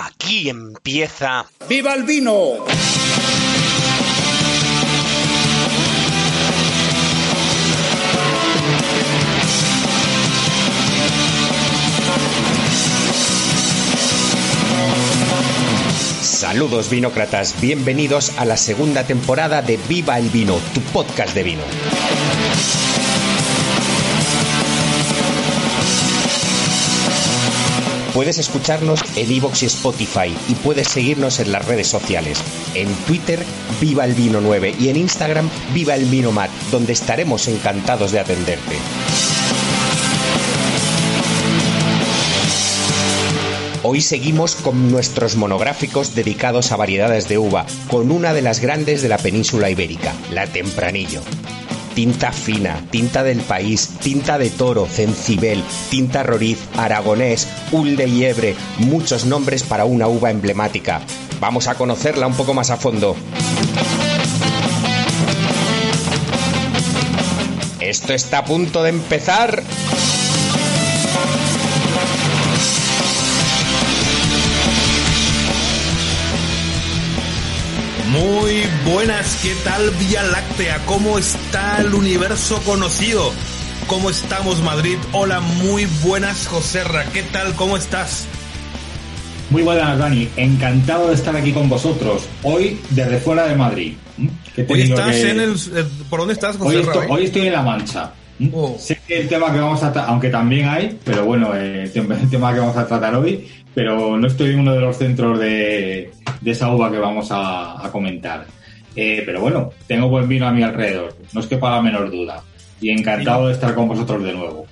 Aquí empieza. ¡Viva el vino! Saludos vinócratas, bienvenidos a la segunda temporada de Viva el Vino, tu podcast de vino. Puedes escucharnos en iVoox y Spotify y puedes seguirnos en las redes sociales. En Twitter, Viva el Vino 9 y en Instagram, Viva el Vino Mat, donde estaremos encantados de atenderte. Hoy seguimos con nuestros monográficos dedicados a variedades de uva, con una de las grandes de la península ibérica, la Tempranillo. Tinta fina, tinta del país, tinta de toro, cencibel, tinta roriz, aragonés, ul de liebre, muchos nombres para una uva emblemática. Vamos a conocerla un poco más a fondo. Esto está a punto de empezar. Muy buenas, ¿qué tal Vía Láctea? ¿Cómo está el universo conocido? ¿Cómo estamos Madrid? Hola, muy buenas Joserra, ¿qué tal? ¿Cómo estás? Muy buenas, Dani. Encantado de estar aquí con vosotros. Hoy desde fuera de Madrid. Hoy estás en el... ¿Por dónde estás, José hoy, estoy, hoy estoy en La Mancha. Oh. Sé que el tema que vamos a tratar, aunque también hay, pero bueno, eh, el tema que vamos a tratar hoy, pero no estoy en uno de los centros de, de esa uva que vamos a, a comentar. Eh, pero bueno, tengo buen vino a mi alrededor, no es que para la menor duda. Y encantado de estar con vosotros de nuevo.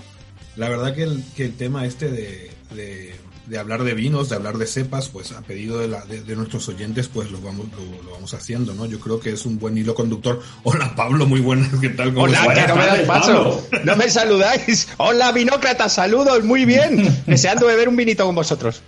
La verdad que el, que el tema este de, de, de, hablar de vinos, de hablar de cepas, pues a pedido de, la, de nuestros oyentes, pues lo vamos, lo, lo, vamos haciendo, ¿no? Yo creo que es un buen hilo conductor. Hola Pablo, muy buenas, ¿qué tal? ¿Cómo Hola, que no me paso, no me saludáis. Hola vinócratas, saludos, muy bien. Deseando beber un vinito con vosotros.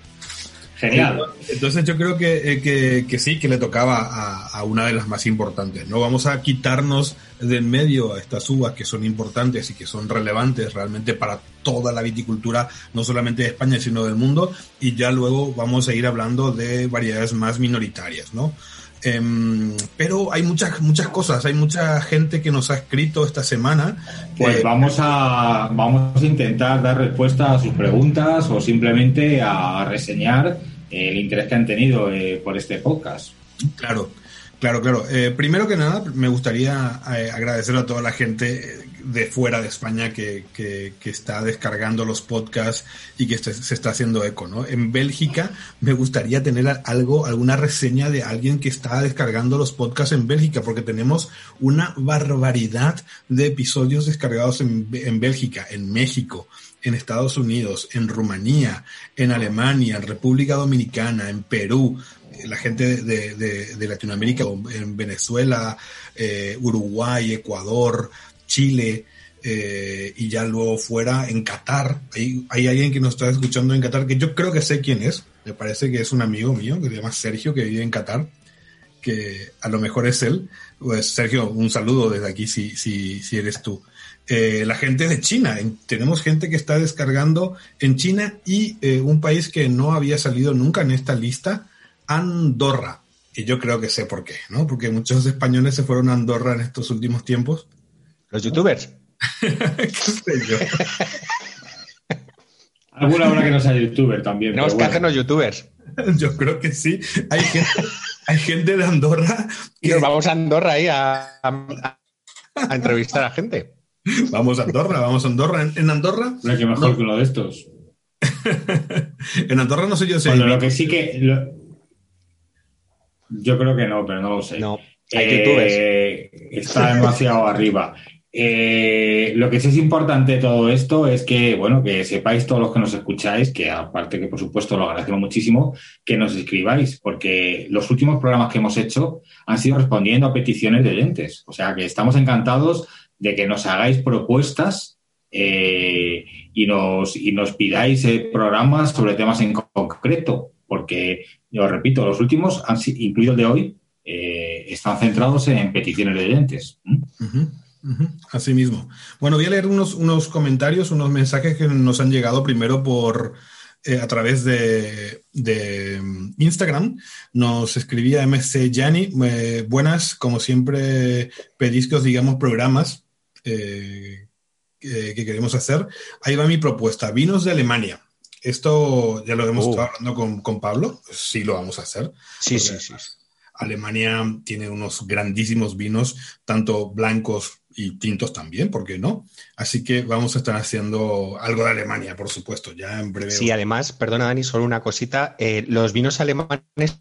Genial. Entonces yo creo que, eh, que, que, sí, que le tocaba a, a, una de las más importantes. No vamos a quitarnos de en medio a estas uvas que son importantes y que son relevantes realmente para toda la viticultura, no solamente de España, sino del mundo. Y ya luego vamos a ir hablando de variedades más minoritarias, ¿no? Um, pero hay muchas muchas cosas, hay mucha gente que nos ha escrito esta semana. Pues vamos a vamos a intentar dar respuesta a sus preguntas o simplemente a reseñar el interés que han tenido eh, por este podcast. Claro. Claro, claro. Eh, primero que nada, me gustaría eh, agradecer a toda la gente de fuera de España que, que, está descargando los podcasts y que este, se está haciendo eco, ¿no? En Bélgica me gustaría tener algo, alguna reseña de alguien que está descargando los podcasts en Bélgica, porque tenemos una barbaridad de episodios descargados en, en Bélgica, en México, en Estados Unidos, en Rumanía, en Alemania, en República Dominicana, en Perú, la gente de, de, Latinoamérica, en Venezuela, eh, Uruguay, Ecuador, Chile, eh, y ya luego fuera en Qatar. Hay, hay alguien que nos está escuchando en Qatar, que yo creo que sé quién es. Me parece que es un amigo mío, que se llama Sergio, que vive en Qatar, que a lo mejor es él. Pues Sergio, un saludo desde aquí si, si, si eres tú. Eh, la gente de China. Tenemos gente que está descargando en China y un país que no había salido nunca en esta lista, Andorra. Y yo creo que sé por qué, ¿no? Porque muchos españoles se fueron a Andorra en estos últimos tiempos. Los youtubers. ¿Qué sé yo? Alguna hora que no sea youtuber también. Tenemos que hacernos youtubers. Yo creo que sí. Hay gente, hay gente de Andorra. Que... Y nos vamos a Andorra ahí a, a, a entrevistar a gente. Vamos a Andorra, vamos a Andorra. En, en Andorra. No hay que mejor no. que uno de estos. en Andorra no sé yo sé. Bueno, lo que sí que. Lo... Yo creo que no, pero no lo sé. No. Hay eh, Está demasiado arriba. Eh, lo que sí es importante de todo esto es que, bueno, que sepáis todos los que nos escucháis, que aparte que por supuesto lo agradecemos muchísimo, que nos escribáis, porque los últimos programas que hemos hecho han sido respondiendo a peticiones de oyentes. O sea que estamos encantados de que nos hagáis propuestas eh, y, nos, y nos pidáis eh, programas sobre temas en concreto, porque, yo repito, los últimos, han, incluido el de hoy, están centrados en peticiones de oyentes. Así mismo. Bueno, voy a leer unos, unos comentarios, unos mensajes que nos han llegado primero por eh, a través de, mm, Instagram. Nos escribía MC Gianni. Eh, buenas, como siempre, pedís que os digamos programas eh, que, queremos hacer. Ahí va mi propuesta. Vinos de Alemania. Esto ya lo hemos uh. estado hablando con, con, Pablo. Sí, lo vamos a hacer. Sí, sí, sí. Alemania tiene unos grandísimos vinos, tanto blancos y tintos también, ¿por qué no? Así que vamos a estar haciendo algo de Alemania, por supuesto, ya en breve. Sí, además, perdona Dani, solo una cosita, eh, los vinos alemanes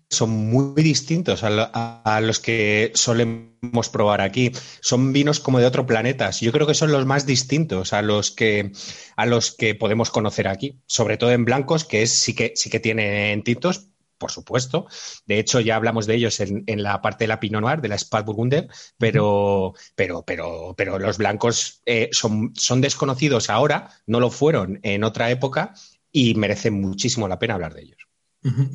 son muy distintos a, los que solemos probar aquí. Son vinos como de otro planeta. Yo creo que son los más distintos a los que, a los que podemos conocer aquí, sobre todo en blancos, que es, sí, que, sí que tienen tintos, por supuesto. De hecho, ya hablamos de ellos en, la parte de la Pinot Noir, de la Spätburgunder, pero, pero, pero, pero los blancos eh, son, son desconocidos ahora, no lo fueron en otra época y merece muchísimo la pena hablar de ellos.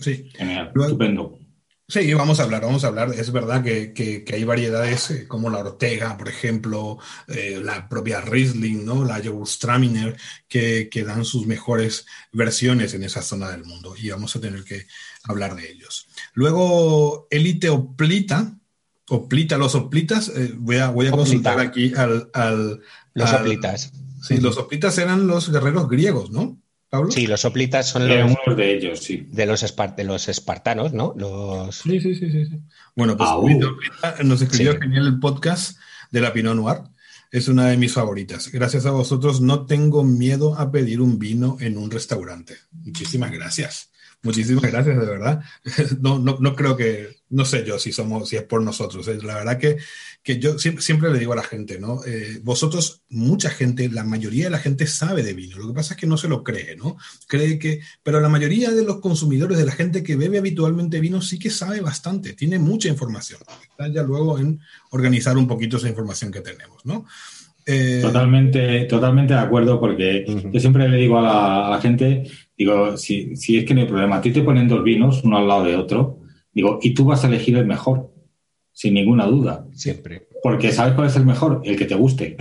Sí. Genial, estupendo. Sí, vamos a hablar, vamos a hablar. Es verdad que, hay variedades eh, como la Ortega, por ejemplo, eh, la propia Riesling, ¿no? la Gewürztraminer, que, que dan sus mejores versiones en esa zona del mundo y vamos a tener que hablar de ellos. Luego, Elite Oplita, Oplita, los Oplitas, eh, voy a, voy a consultar aquí al... los Oplitas. Sí, los Oplitas eran los guerreros griegos, ¿no? Sí, los soplitas son los, de ellos, sí. De los, los espartanos, ¿no? Los... Sí, sí, sí, sí. Bueno, pues nos escribió genial el podcast de la Pinot Noir. Es una de mis favoritas. Gracias a vosotros no tengo miedo a pedir un vino en un restaurante. Muchísimas gracias. Muchísimas gracias, de verdad. No, no, no creo que, no sé yo si somos, si es por nosotros. ¿eh? La verdad que, que yo siempre, siempre, le digo a la gente, ¿no? Eh, vosotros, mucha gente, la mayoría de la gente sabe de vino. Lo que pasa es que no se lo cree, ¿no? Cree que, pero la mayoría de los consumidores, de la gente que bebe habitualmente vino, sí que sabe bastante, tiene mucha información. Está ya luego en organizar un poquito esa información que tenemos, ¿no? Eh, totalmente, totalmente de acuerdo, porque yo siempre le digo a la, gente, digo, si, si, es que no hay problema, a ti te ponen dos vinos uno al lado de otro, digo, y tú vas a elegir el mejor, sin ninguna duda. Siempre. Porque sabes cuál es el mejor, el que te guste.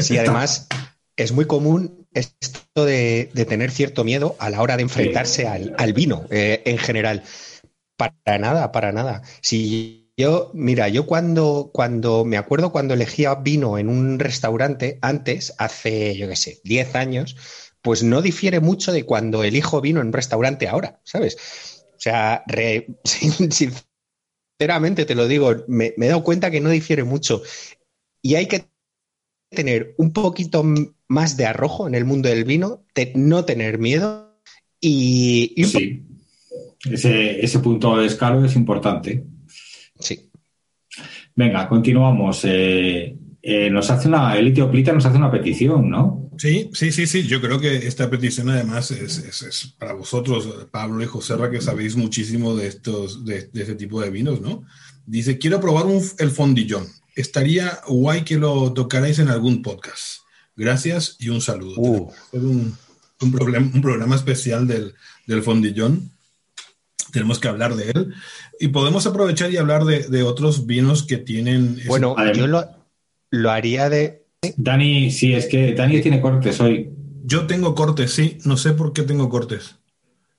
Sí, además es muy común esto de, tener cierto miedo a la hora de enfrentarse al, vino eh, en general. Para nada, para nada. Si yo, mira, yo cuando, cuando me acuerdo cuando elegía vino en un restaurante antes, hace, yo qué sé, 10 años, pues no difiere mucho de cuando elijo vino en un restaurante ahora, ¿sabes? O sea, sinceramente te lo digo, me, he dado cuenta que no difiere mucho. Y hay que tener un poquito más de arrojo en el mundo del vino, no tener miedo y... sí, ese, ese punto de escalo es importante. Sí. Venga, continuamos. Eh, eh, nos hace una, Elite Oplita nos hace una petición, ¿no? Sí, sí, sí, sí. Yo creo que esta petición además es, para vosotros, Pablo y José que sabéis muchísimo de estos, de, este tipo de vinos, ¿no? Dice, quiero probar el fondillón. Estaría guay que lo tocarais en algún podcast. Gracias y un saludo. Uh. Un, un, programa especial del, del fondillón tenemos que hablar de él. Y podemos aprovechar y hablar de, otros vinos que tienen... Bueno, yo lo, haría de... Dani, sí, es que Dani tiene cortes hoy. Yo tengo cortes, sí. No sé por qué tengo cortes.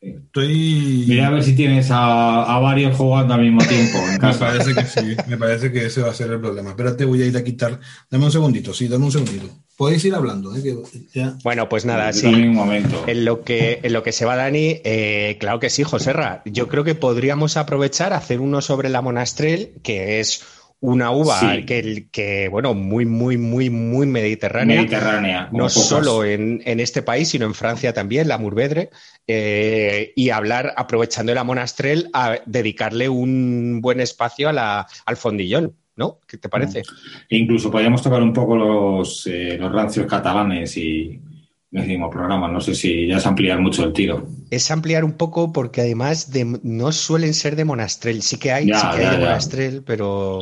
Estoy... Mira a ver si tienes a, varios jugando al mismo tiempo en casa. me parece que sí, me parece que ese va a ser el problema. Espérate, voy a ir a quitar... Dame un segundito, sí, dame un segundito. Podéis ir hablando. ¿eh? Bueno, pues nada, sí. Un momento. En lo que en lo que se va Dani, eh, claro que sí, Joserra. Yo creo que podríamos aprovechar hacer uno sobre la Monastrel, que es una uva que, que, bueno, muy, muy, muy, muy mediterránea. Mediterránea. No solo en, este país, sino en Francia también, la Mourvedre. Eh, y hablar, aprovechando la Monastrel, a dedicarle un buen espacio a la, al fondillón. ¿no? ¿Qué te parece? E incluso podríamos tocar un poco los, eh, los rancios catalanes y mismo programa. No sé si ya es ampliar mucho el tiro. Es ampliar un poco porque además de, no suelen ser de Monastrel. Sí que hay, sí que hay de Monastrel, pero.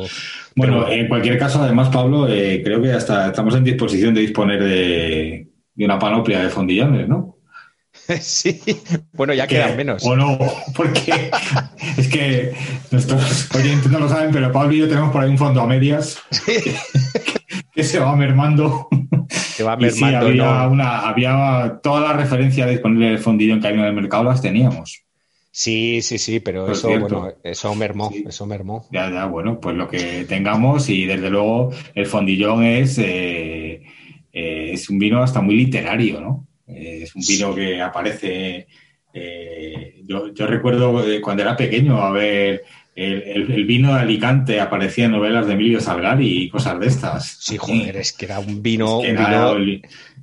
Bueno, en cualquier caso, además, Pablo, eh, creo que hasta estamos en disposición de disponer de, de una panoplia de fondillones, ¿no? Sí, bueno, ya quedan menos. O no, porque es que nuestros oyentes no lo saben, pero Pablo y yo tenemos por ahí un fondo a medias que, se va mermando. Se va mermando. había, una, había toda la referencia disponible del fondillo que había en el mercado, las teníamos. Sí, sí, sí, pero eso, bueno, eso mermó, eso mermó. Ya, ya, bueno, pues lo que tengamos y desde luego el fondillón es, eh, eh, es un vino hasta muy literario, ¿no? Eh, es un vino que aparece. Eh, yo, recuerdo cuando era pequeño a el, vino de Alicante aparecía en novelas de Emilio Salgari y cosas de estas. Sí, joder, es que era un vino,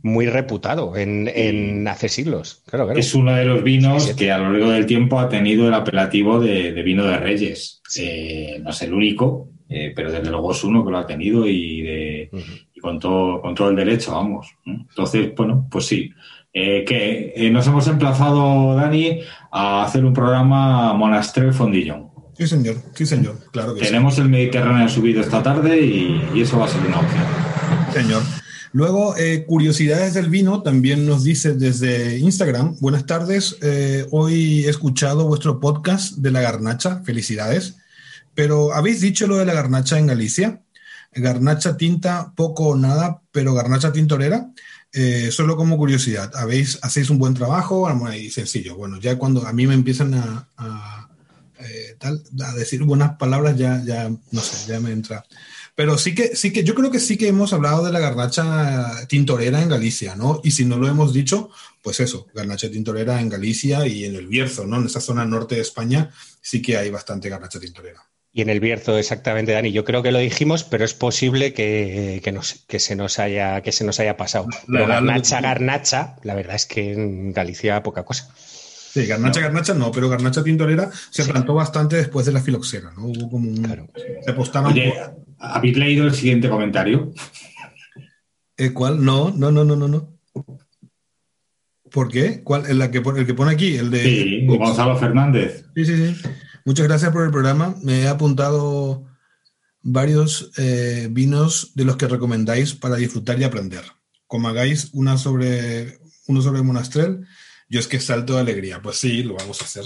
muy reputado en, hace siglos. Es uno de los vinos que a lo largo del tiempo ha tenido el apelativo de, vino de Reyes. Eh, no es el único, pero desde luego es uno que lo ha tenido y, de, con, todo, con todo el derecho, vamos. Entonces, bueno, pues sí. Eh, que eh, nos hemos emplazado, Dani, a hacer un programa Monastrell Fondillón. Sí, señor, sí, señor, claro que Tenemos el Mediterráneo subido esta tarde y, eso va a ser una opción. Señor. Luego, eh, Curiosidades del Vino también nos dice desde Instagram, buenas tardes, hoy he escuchado vuestro podcast de la garnacha, felicidades, pero ¿habéis dicho lo de la garnacha en Galicia? Garnacha tinta, poco o nada, pero garnacha tintorera. Eh, solo como curiosidad, ¿habéis, ¿hacéis un buen trabajo? Y sencillo. Bueno, ya cuando a mí me empiezan a, eh, a decir buenas palabras, ya, ya, no sé, ya me entra. Pero sí que, sí que, yo creo que sí que hemos hablado de la garnacha tintorera en Galicia, ¿no? Y si no lo hemos dicho, pues eso, garnacha tintorera en Galicia y en el Bierzo, ¿no? En esa zona norte de España sí que hay bastante garnacha tintorera. Y en el Bierzo, exactamente, Dani. Yo creo que lo dijimos, pero es posible que, que, se, nos haya, que se nos haya pasado. Pero garnacha, garnacha, la verdad es que en Galicia poca cosa. Sí, garnacha, garnacha no, pero garnacha tintorera se plantó bastante después de la filoxera, ¿no? Hubo como un... Claro. Se postaban... ¿habéis leído el siguiente comentario? ¿El cuál? No, no, no, no, no, no. ¿Por qué? ¿Cuál? ¿El, la que, el que pone aquí? El de... Sí, Gonzalo Fernández. Sí, sí, sí. Muchas gracias por el programa. Me he apuntado varios eh, vinos de los que recomendáis para disfrutar y aprender. Como hagáis una sobre, uno sobre Monastrel, yo es que salto de alegría. Pues sí, lo vamos a hacer.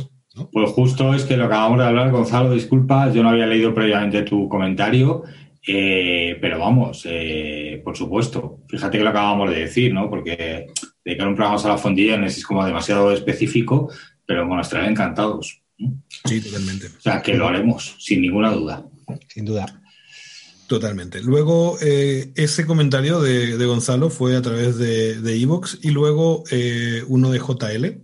Pues justo es que lo acabamos de hablar, Gonzalo, disculpa, yo no había leído previamente tu comentario, eh, pero vamos, eh, por supuesto, fíjate que lo acabamos de decir, ¿no? Porque dedicar un programa a la fondilla es como demasiado específico, pero en Monastrel encantados. Sí, totalmente. O sea, que lo haremos, sin ninguna duda. Sin duda. Totalmente. Luego, eh, ese comentario de, Gonzalo fue a través de Evox y luego eh, uno de JL,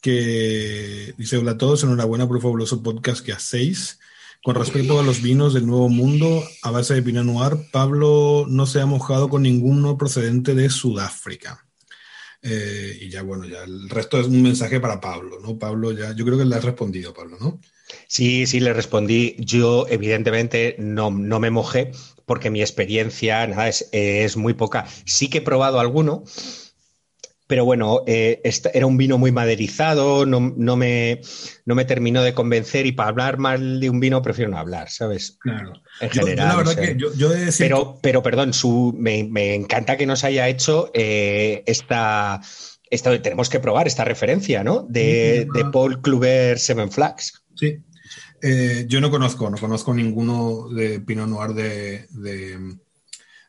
que dice: Hola a todos, enhorabuena por el fabuloso podcast que hacéis. Con respecto a los vinos del Nuevo Mundo a base de Pinot Noir, Pablo no se ha mojado con ninguno procedente de Sudáfrica. Eh, y ya, bueno, ya el resto es un mensaje para Pablo, ¿no? Pablo, ya, yo creo que le has respondido, Pablo, ¿no? Sí, sí, le respondí. Yo, evidentemente, no, no me mojé porque mi experiencia nada, es, es muy poca. Sí que he probado alguno, pero bueno, eh, era un vino muy maderizado, no, me, no me terminó de convencer y para hablar mal de un vino prefiero no hablar, ¿sabes? Claro. En general. la verdad que yo, pero, pero, perdón, su, me, encanta que nos haya hecho eh, esta, esta, Tenemos que probar esta referencia, ¿no? De, Paul Kluber Seven Flags. Sí. Eh, yo no conozco, no conozco ninguno de Pinot Noir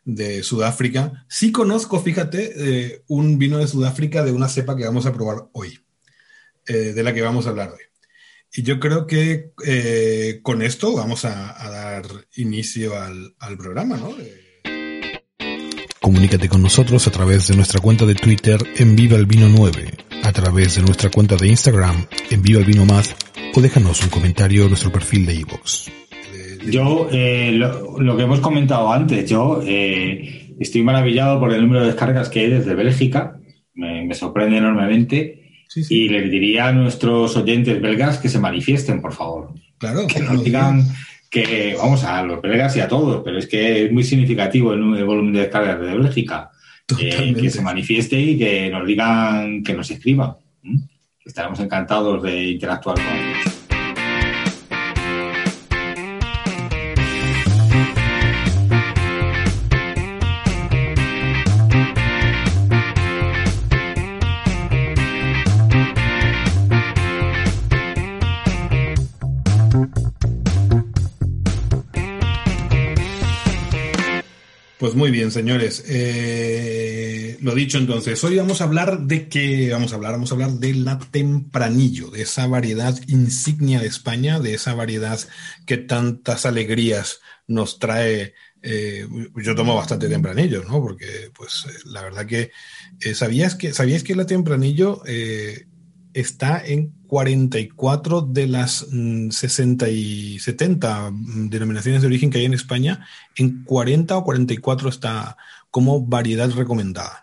de Sudáfrica. Sí conozco, fíjate, eh, un vino de Sudáfrica de una cepa que vamos a probar hoy, eh, de la que vamos a hablar hoy. Y yo creo que con esto vamos a, dar inicio al, programa, ¿no? Comunícate con nosotros a través de nuestra cuenta de Twitter en Viva el Vino 9, a través de nuestra cuenta de Instagram en Viva el Vino Más o déjanos un comentario en nuestro perfil de iVoox. Yo, eh, lo, que hemos comentado antes, yo eh, estoy maravillado por el número de descargas que hay desde Bélgica, me, sorprende enormemente. Y les diría a nuestros oyentes belgas que se manifiesten, por favor. Claro. Que nos digan que, vamos, a los belgas y a todos, pero es que es muy significativo el, el volumen de descargas de Bélgica. Eh, que se manifieste y que nos digan, que nos escriban. Estaremos encantados de interactuar con ellos. Pues muy bien, señores. Eh, lo dicho entonces, hoy vamos a hablar de qué vamos a hablar, vamos a hablar de la tempranillo, de esa variedad insignia de España, de esa variedad que tantas alegrías nos trae. Eh, yo tomo bastante tempranillo, ¿no? Porque, pues, la verdad que eh, sabías que sabías que la tempranillo está en 44 de las 60 mm, y 70 mm, denominaciones de origen que hay en España, en 40 o 44 está como variedad recomendada.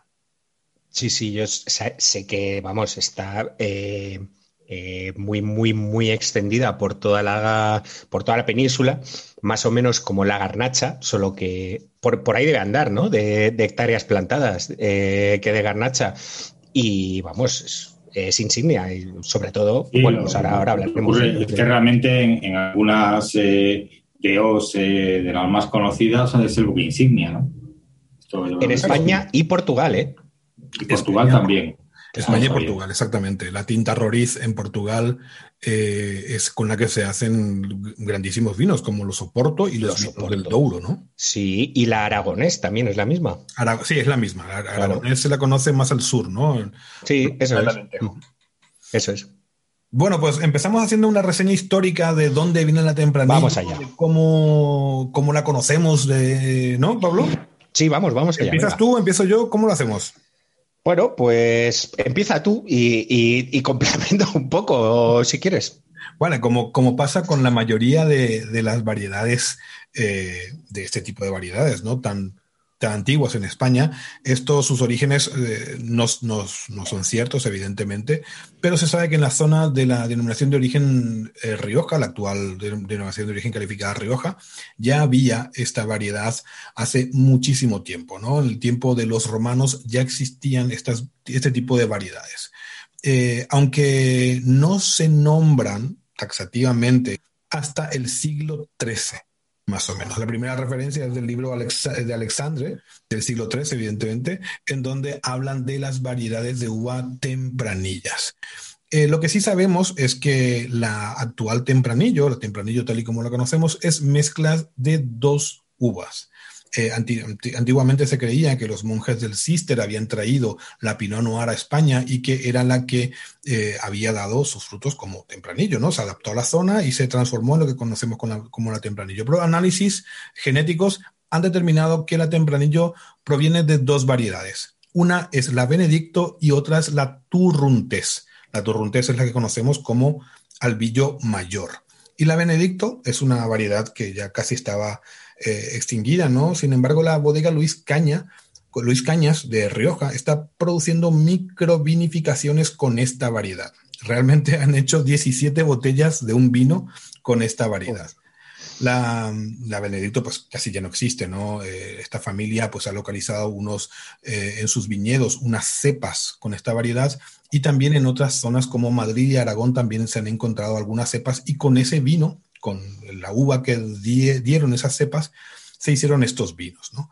Sí, sí, yo sé, que, vamos, está eh, eh, muy, muy, muy extendida por toda, la, por toda la península, más o menos como la garnacha, solo que por, ahí debe andar, ¿no? De, hectáreas plantadas eh, que de garnacha. Y vamos, es insignia y sobre todo, bueno, pues ahora, ahora hablaremos. es que realmente en, algunas eh, DOs eh, de las más conocidas es el buque insignia, ¿no? en España y Portugal, ¿eh? Y Portugal también. España y Portugal, exactamente. La tinta Roriz en Portugal eh, es con la que se hacen grandísimos vinos, como los Oporto y los, del Douro, ¿no? Sí, y la Aragonés también es la misma. sí, es la misma. Aragonés se la conoce más al sur, ¿no? Sí, eso es. Eso es. Bueno, pues empezamos haciendo una reseña histórica de dónde viene la tempranilla. Vamos allá. Cómo, cómo, la conocemos, de, ¿no, Pablo? Sí, vamos, vamos allá. ¿Empiezas tú, empiezo yo? ¿Cómo lo hacemos? Bueno, pues empieza tú y, complementa un poco, si quieres. Bueno, como, como pasa con la mayoría de, las variedades, eh, de este tipo de variedades, ¿no? Tan, antiguas en España. Estos, sus orígenes eh, no, son ciertos, evidentemente, pero se sabe que en la zona de la denominación de origen eh, Rioja, la actual denominación de origen calificada Rioja, ya había esta variedad hace muchísimo tiempo, ¿no? En el tiempo de los romanos ya existían estas, este tipo de variedades. Eh, aunque no se nombran taxativamente hasta el siglo XIII más o menos. La primera referencia es del libro de Alexandre, del siglo III, evidentemente, en donde hablan de las variedades de uva tempranillas. Eh, lo que sí sabemos es que la actual tempranillo, la tempranillo tal y como la conocemos, es mezcla de dos uvas. Eh, antiguamente se creía que los monjes del Cister habían traído la Pinot Noir a España y que era la que eh, había dado sus frutos como tempranillo, ¿no? Se adaptó a la zona y se transformó en lo que conocemos como la tempranillo. Pero análisis genéticos han determinado que la tempranillo proviene de dos variedades. Una es la Benedicto y otra es la Turruntes. La Turruntes es la que conocemos como albillo mayor. Y la Benedicto es una variedad que ya casi estaba eh, extinguida, ¿no? Sin embargo, la bodega Luis Caña, Luis Cañas de Rioja, está produciendo microvinificaciones con esta variedad. Realmente han hecho 17 botellas de un vino con esta variedad. La, Benedicto pues casi ya no existe, ¿no? Eh, esta familia pues ha localizado unos, eh, en sus viñedos unas cepas con esta variedad y también en otras zonas como Madrid y Aragón también se han encontrado algunas cepas y con ese vino con la uva que dieron esas cepas, se hicieron estos vinos, ¿no?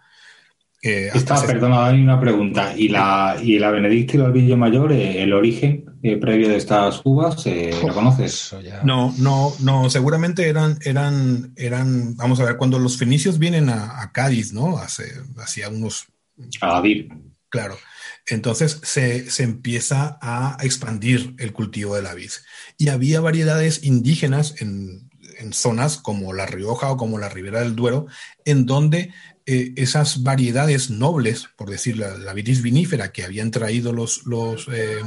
Eh, Esta, perdona, Dani, una pregunta. ¿Y la, y la Benedicta y el Albillo Mayor, eh, el origen eh, previo de estas uvas, ¿lo conoces? No, no, no, seguramente eran, eran, eran, vamos a ver, cuando los fenicios vienen a, Cádiz, ¿no? Hace, hacía unos... A Claro. Entonces se, se, empieza a expandir el cultivo de la vid. Y había variedades indígenas en, en zonas como La Rioja o como la Ribera del Duero, en donde eh, esas variedades nobles, por decir la, vitis vinífera que habían traído los, los, eh,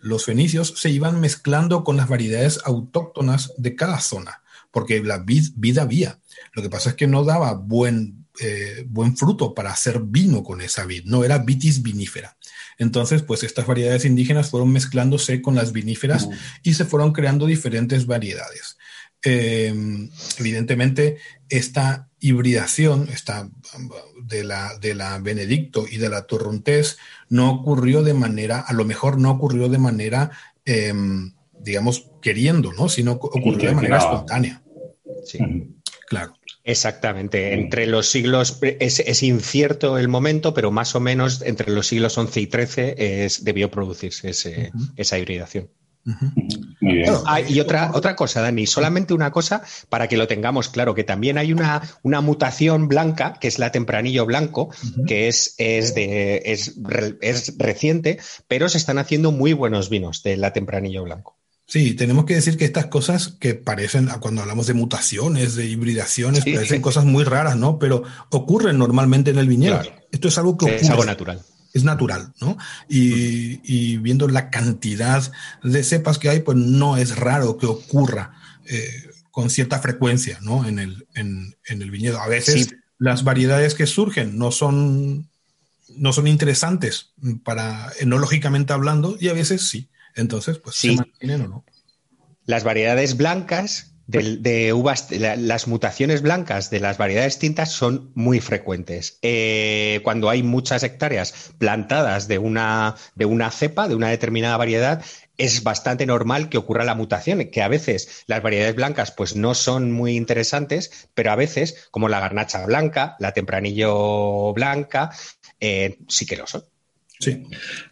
los fenicios, se iban mezclando con las variedades autóctonas de cada zona, porque la vid, vida había. Lo que pasa es que no daba buen, eh, buen fruto para hacer vino con esa vid, no era vitis vinífera. Entonces, pues estas variedades indígenas fueron mezclándose con las viníferas y se fueron creando diferentes variedades. Em, evidentemente, esta hibridación esta, de, la, de la Benedicto y de la Torrontés no ocurrió de manera, a lo mejor no ocurrió de manera, em, digamos, queriendo, ¿no? Sino ocurrió de manera espontánea. Sí. Claro. Exactamente. Entre los siglos, es, incierto el momento, pero más o menos entre los siglos XI y XIII es, debió producirse esa hibridación. Ah, y otra, otra cosa, Dani, solamente una cosa para que lo tengamos claro, que también hay una, una mutación blanca, que es la tempranillo blanco, que es, es, de, es, es reciente, pero se están haciendo muy buenos vinos de la tempranillo blanco. Sí, tenemos que decir que estas cosas que parecen, cuando hablamos de mutaciones, de hibridaciones, parecen cosas muy raras, ¿no? Pero ocurren normalmente en el viñedo. Esto es algo que ocurre. Es algo natural. Es natural, ¿no? Y, viendo la cantidad de cepas que hay, pues no es raro que ocurra eh, con cierta frecuencia, ¿no? En el, en, el viñedo. A veces las variedades que surgen no son, no son interesantes para enológicamente hablando y a veces sí. Entonces, pues sí. se mantienen o no. Las variedades blancas de, uvas, las mutaciones blancas de las variedades tintas son muy frecuentes. Eh, cuando hay muchas hectáreas plantadas de una, de una cepa, de una determinada variedad, es bastante normal que ocurra la mutación, que a veces las variedades blancas pues no son muy interesantes, pero a veces, como la garnacha blanca, la tempranillo blanca, eh, sí que lo son. Sí.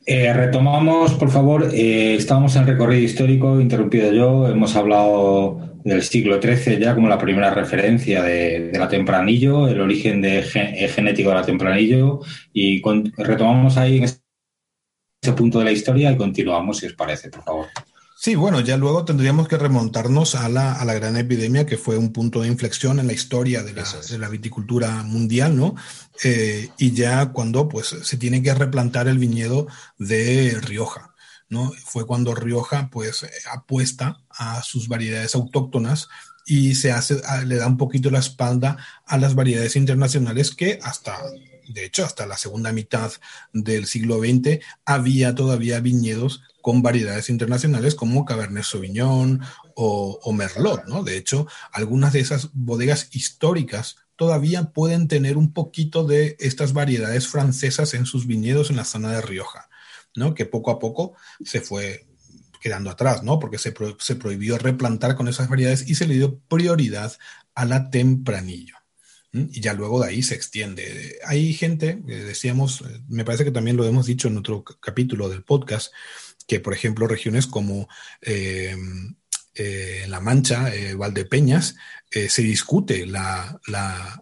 Eh, retomamos, por favor, eh, estábamos en recorrido histórico, interrumpido yo, hemos hablado del siglo XIII ya como la primera referencia de, la tempranillo, el origen de, eh, genético de la tempranillo, y retomamos ahí en ese punto de la historia y continuamos, si os parece, por favor. Sí, bueno, ya luego tendríamos que remontarnos a la, a la, gran epidemia que fue un punto de inflexión en la historia de la, de la viticultura mundial, ¿no? Eh, y ya cuando pues se tiene que replantar el viñedo de Rioja, Fue cuando Rioja pues apuesta a sus variedades autóctonas y se hace, le da un poquito la espalda a las variedades internacionales que hasta de hecho, hasta la segunda mitad del siglo XX había todavía viñedos con variedades internacionales como Cabernet Sauvignon o, Merlot. De hecho, algunas de esas bodegas históricas todavía pueden tener un poquito de estas variedades francesas en sus viñedos en la zona de Rioja, ¿no? Que poco a poco se fue quedando atrás, ¿no? Porque se, se prohibió replantar con esas variedades y se le dio prioridad a la tempranillo y ya luego de ahí se extiende. Hay gente, decíamos, me parece que también lo hemos dicho en otro capítulo del podcast, que por ejemplo regiones como eh, eh, La Mancha, eh, Valdepeñas, se discute la,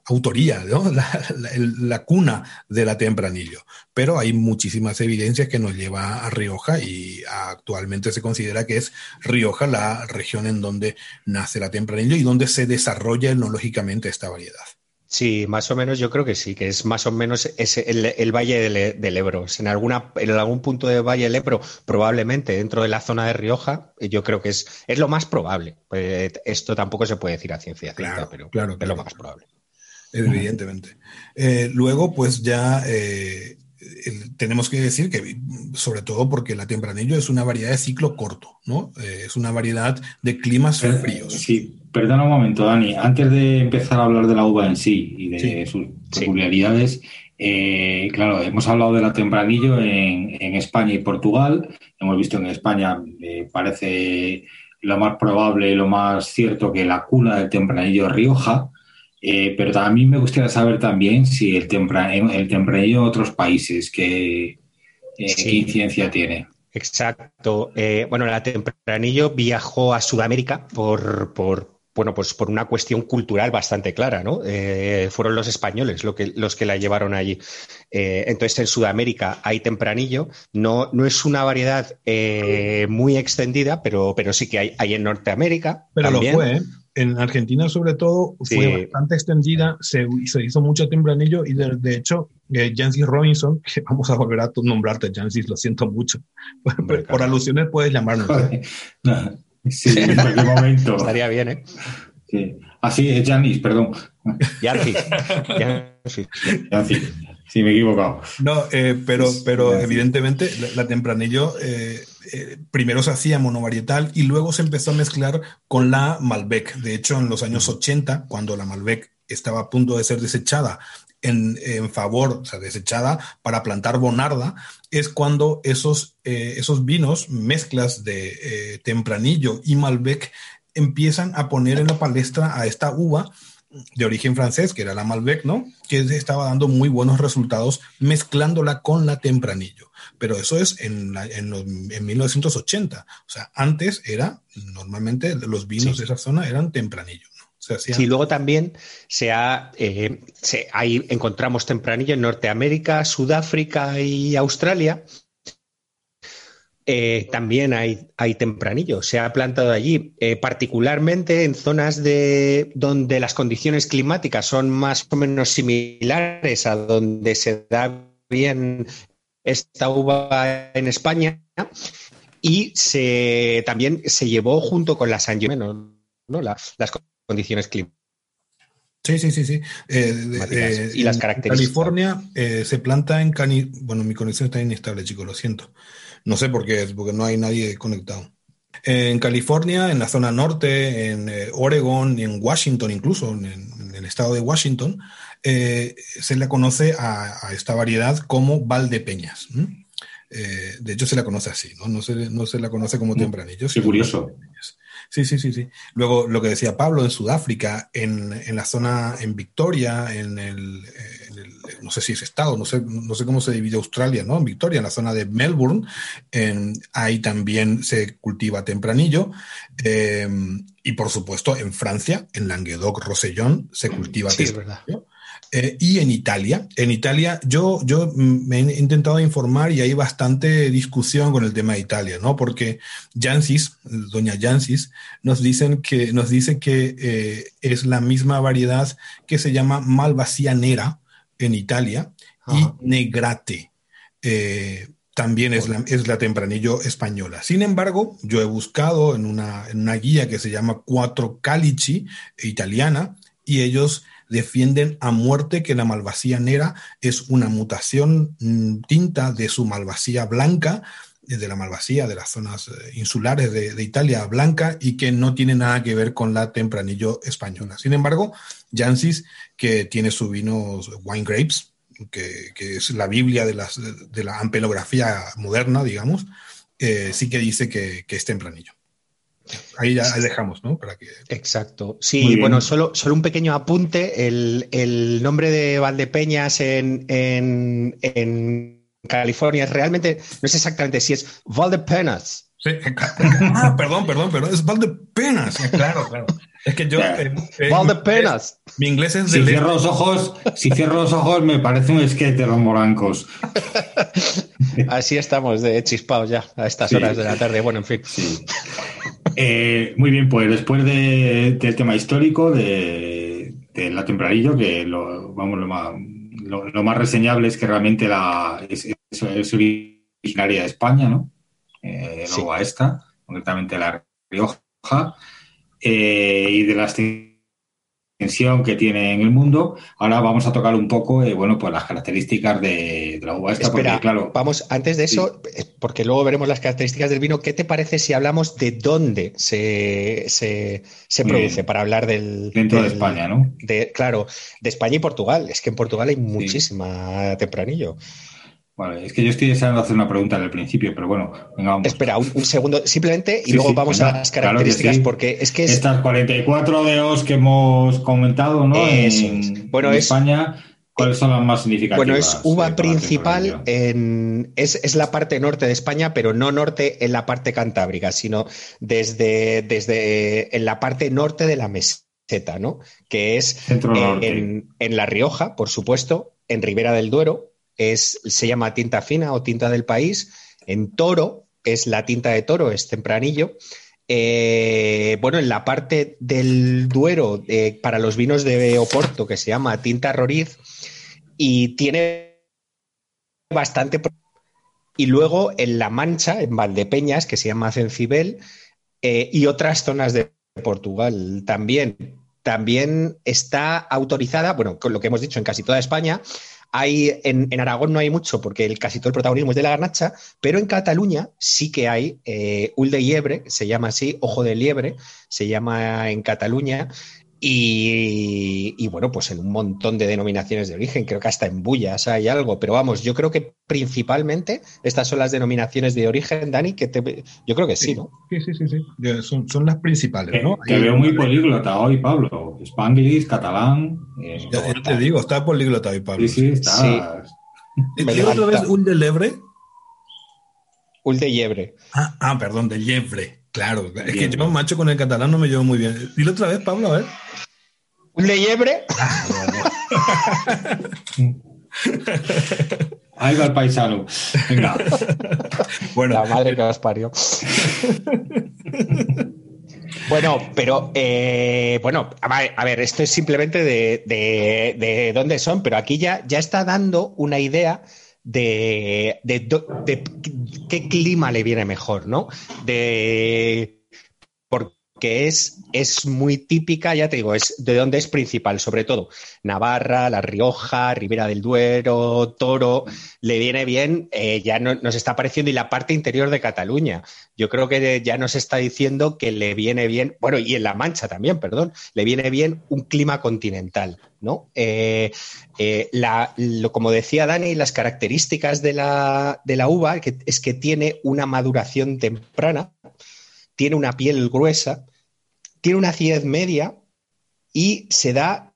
autoría, la, cuna de la tempranillo, pero hay muchísimas evidencias que nos lleva a Rioja y actualmente se considera que es Rioja la región en donde nace la tempranillo y donde se desarrolla etnológicamente esta variedad. Sí, más o menos yo creo que sí, que es más o menos el, Valle del, Ebro. En, alguna, en algún punto del Valle del Ebro, probablemente dentro de la zona de Rioja, yo creo que es, es lo más probable. Pues, esto tampoco se puede decir a ciencia cierta, pero claro, es lo más probable. Evidentemente. Eh, luego, pues ya eh, tenemos que decir que, sobre todo porque la tempranillo es una variedad de ciclo corto, ¿no? Eh, es una variedad de climas fríos. Sí, perdona un momento, Dani. Antes de empezar a hablar de la uva en sí y de sus peculiaridades, eh, claro, hemos hablado de la tempranillo en, España y Portugal. Hemos visto en España, eh, parece lo más probable y lo más cierto que la cuna del tempranillo es Rioja. Eh, pero también me gustaría saber también si el, el tempranillo en otros países, ¿qué, incidencia tiene? Exacto. bueno, la tempranillo viajó a Sudamérica por, por, bueno, pues por una cuestión cultural bastante clara, ¿no? Eh, fueron los españoles lo que, los que la llevaron allí. Eh, entonces, en Sudamérica hay tempranillo. No, no es una variedad eh, muy extendida, pero, pero sí que hay, hay en Norteamérica. Pero lo fue, En Argentina, sobre todo, fue bastante extendida, se, se, hizo mucho tempranillo y de, hecho, Jancis Robinson, que vamos a volver a nombrarte, Jancis, lo siento mucho. por, alusiones puedes llamarnos. Sí, en cualquier momento. Estaría bien, ¿eh? Sí. Así ah, es Janis, perdón. Yancy. Yancy. Sí, me he equivocado. No, eh, pero, pero evidentemente la, Tempranillo eh, eh, primero se hacía monovarietal y luego se empezó a mezclar con la Malbec. De hecho, en los años 80, cuando la Malbec estaba a punto de ser desechada en, favor, o sea, desechada para plantar Bonarda, es cuando esos, esos vinos, mezclas de Tempranillo y Malbec, empiezan a poner en la palestra a esta uva de origen francés, que era la Malbec, ¿no? Que estaba dando muy buenos resultados mezclándola con la Tempranillo. Pero eso es en, en, 1980. O sea, antes era, normalmente los vinos de esa zona eran Tempranillo. ¿No? Sí, luego también se ha, eh, ahí encontramos tempranillo en Norteamérica, Sudáfrica y Australia, eh, también hay, hay, tempranillo, se ha plantado allí, eh, particularmente en zonas de, donde las condiciones climáticas son más o menos similares a donde se da bien esta uva en España. Y se, también se llevó junto con las San ¿no? las, las condiciones climáticas. Sí, sí, sí, sí. Eh, y las características. California se planta en Cani. Bueno, mi conexión está inestable, chicos, lo siento. No sé por qué es, porque no hay nadie conectado. En California, en la zona norte, en eh, Oregon y en Washington, incluso en, el estado de Washington, eh, se le conoce a, esta variedad como Valdepeñas. Eh, de hecho, se la conoce así, ¿no? No se, no se la conoce como mm. tempranillo. Qué curioso. Sí, sí, sí, sí. Luego, lo que decía Pablo, en Sudáfrica, en, en la zona, en Victoria, en el, no sé si es estado, no sé, no sé cómo se divide Australia, ¿no? En Victoria, en la zona de Melbourne, ahí también se cultiva tempranillo. Em, y por supuesto, en Francia, en Languedoc-Rosellón, se cultiva tempranillo. Eh, y en Italia, en Italia yo, yo me he intentado informar y hay bastante discusión con el tema de Italia, ¿no? Porque Jansis, doña Jansis, nos, dicen que, nos dice que eh, es la misma variedad que se llama Malvasia nera en Italia y Negrate. Eh, también es la, es la, tempranillo española. Sin embargo, yo he buscado en una, en una guía que se llama Cuatro Calici italiana y ellos defienden a muerte que la malvasía negra es una mutación mm, tinta de su malvasía blanca, de la malvasía de las zonas eh, insulares de, Italia blanca y que no tiene nada que ver con la tempranillo española. Sin embargo, Jansis, que tiene su vino Wine Grapes, que, es la Biblia de, las, de la ampelografía moderna, digamos, eh, sí que dice que es tempranillo. Ahí ya dejamos, ¿no? Para que... Exacto. Sí, bueno, solo, solo un pequeño apunte. El, nombre de Valdepeñas en, en, California realmente no es exactamente si es Valdepenas. Sí, ah, perdón, perdón, perdón, es Valdepenas. Claro, claro. Es que yo. Eh, eh, Valdepenas. Mi inglés es de. Si cierro los ojos, si cierro los ojos, me parece un skate de los morancos. Así estamos de chispados ya a estas horas de la tarde. Bueno, en fin. Eh, muy bien, pues después del tema histórico de, la Tempranillo, que lo, vamos, lo más, reseñable es que realmente la, es, originaria de España, ¿no? Eh, luego a esta, concretamente la Rioja, eh, y de las que tiene en el mundo. Ahora vamos a tocar un poco, eh, bueno, pues las características de, la uva esta. Espera, claro, vamos, antes de eso, eh, porque luego veremos las características del vino, ¿qué te parece si hablamos de dónde se, se, produce para hablar del... Dentro de España, ¿no? De, claro, de España y Portugal. Es que en Portugal hay muchísima tempranillo. Vale, es que yo estoy deseando hacer una pregunta del principio, pero bueno, venga, vamos. Espera, un, segundo, simplemente, y luego vamos a las características, porque es que Estas 44 de os que hemos comentado, ¿no? en, bueno, España, ¿cuáles son las más significativas? Bueno, es uva principal, en, es, la parte norte de España, pero no norte en la parte cantábrica, sino desde, desde en la parte norte de la meseta, ¿no? Que es en, en La Rioja, por supuesto, en Ribera del Duero, se llama tinta fina o tinta del país. En toro es la tinta de toro, es tempranillo. Eh, bueno, en la parte del Duero, eh, para los vinos de Oporto, que se llama tinta roriz, y tiene bastante. Y luego en La Mancha, en Valdepeñas, que se llama Cencibel, eh, y otras zonas de Portugal también. También está autorizada, bueno, con lo que hemos dicho en casi toda España, Hay, en, Aragón no hay mucho porque el, casi todo el protagonismo es de la garnacha, pero en Cataluña sí que hay eh, ul de liebre, se llama así, ojo de liebre, se llama en Cataluña, y, bueno, pues en un montón de denominaciones de origen, creo que hasta en Bullas hay algo, pero vamos, yo creo que principalmente estas son las denominaciones de origen, Dani, que te, yo creo que sí, ¿no? Sí, sí, sí, sí. Son, las principales, ¿no? Te, veo muy políglota hoy, Pablo. Spanglish, catalán. Eh, ya, te digo, está políglota hoy, Pablo. Sí, sí, está. ¿Y otra vez un de lebre? Un de liebre. Ah, ah, perdón, de liebre. Claro, es que yo macho con el catalán no me llevo muy bien. Dile otra vez, Pablo, a ver. ¿Un de liebre? Ahí va el paisano. Venga. Bueno. La madre que os parió. Bueno, pero eh, bueno, a ver, esto es simplemente de, de, dónde son, pero aquí ya, ya está dando una idea de, de, qué clima le viene mejor, ¿no? De porque es, es muy típica, ya te digo, es de dónde es principal, sobre todo Navarra, La Rioja, Ribera del Duero, Toro, le viene bien, eh, ya nos está pareciendo, y la parte interior de Cataluña. Yo creo que ya nos está diciendo que le viene bien, bueno, y en La Mancha también, perdón, le viene bien un clima continental. ¿no? Eh, eh, lo, como decía Dani, las características de la, de la uva es que tiene una maduración temprana, tiene una piel gruesa, tiene una acidez media y se da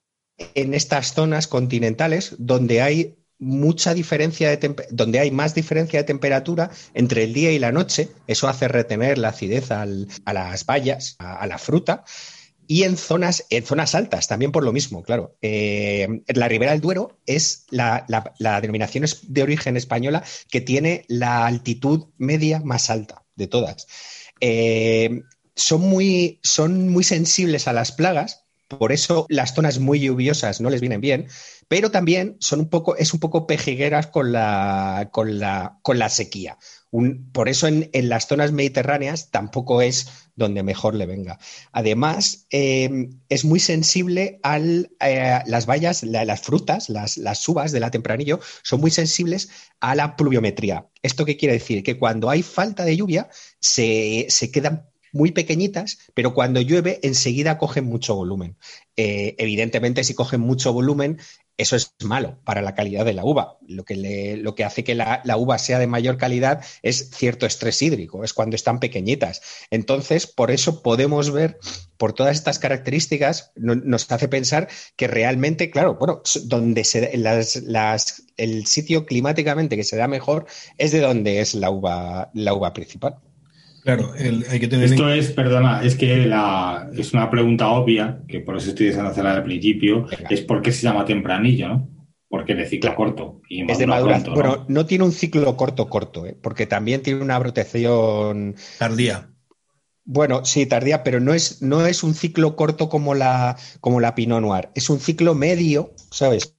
en estas zonas continentales donde hay mucha diferencia de donde hay más diferencia de temperatura entre el día y la noche, eso hace retener la acidez a las bayas, a, la fruta, y en zonas, en zonas altas, también por lo mismo, claro. Eh, la Ribera del Duero es la, denominación de origen española que tiene la altitud media más alta de todas. Eh, son muy, son muy sensibles a las plagas, por eso las zonas muy lluviosas no les vienen bien, pero también son un poco, es un poco pejigueras con la, con la, con la sequía. por eso en, las zonas mediterráneas tampoco es donde mejor le venga. Además, eh, es muy sensible a eh, las bayas, las frutas, las, las uvas de la tempranillo, son muy sensibles a la pluviometría. ¿Esto qué quiere decir? Que cuando hay falta de lluvia, se, se quedan muy pequeñitas, pero cuando llueve enseguida cogen mucho volumen. Eh, evidentemente, si cogen mucho volumen, eso es malo para la calidad de la uva. Lo que, lo que hace que la, uva sea de mayor calidad es cierto estrés hídrico, es cuando están pequeñitas. Entonces, por eso podemos ver, por todas estas características, nos hace pensar que realmente, claro, bueno, donde se, el sitio climáticamente que se da mejor es de donde es la uva, la uva principal. Claro, hay que tener. Esto es, perdona, es que la, es una pregunta obvia, que por eso estoy deseando hacerla al principio, es por qué se llama tempranillo, ¿no? Porque de ciclo corto. Y es de maduración. Bueno, ¿no? tiene un ciclo corto corto, ¿eh? porque también tiene una protección tardía. Bueno, sí, tardía, pero no es, no es un ciclo corto como la, como la Pinot Noir. Es un ciclo medio, ¿sabes?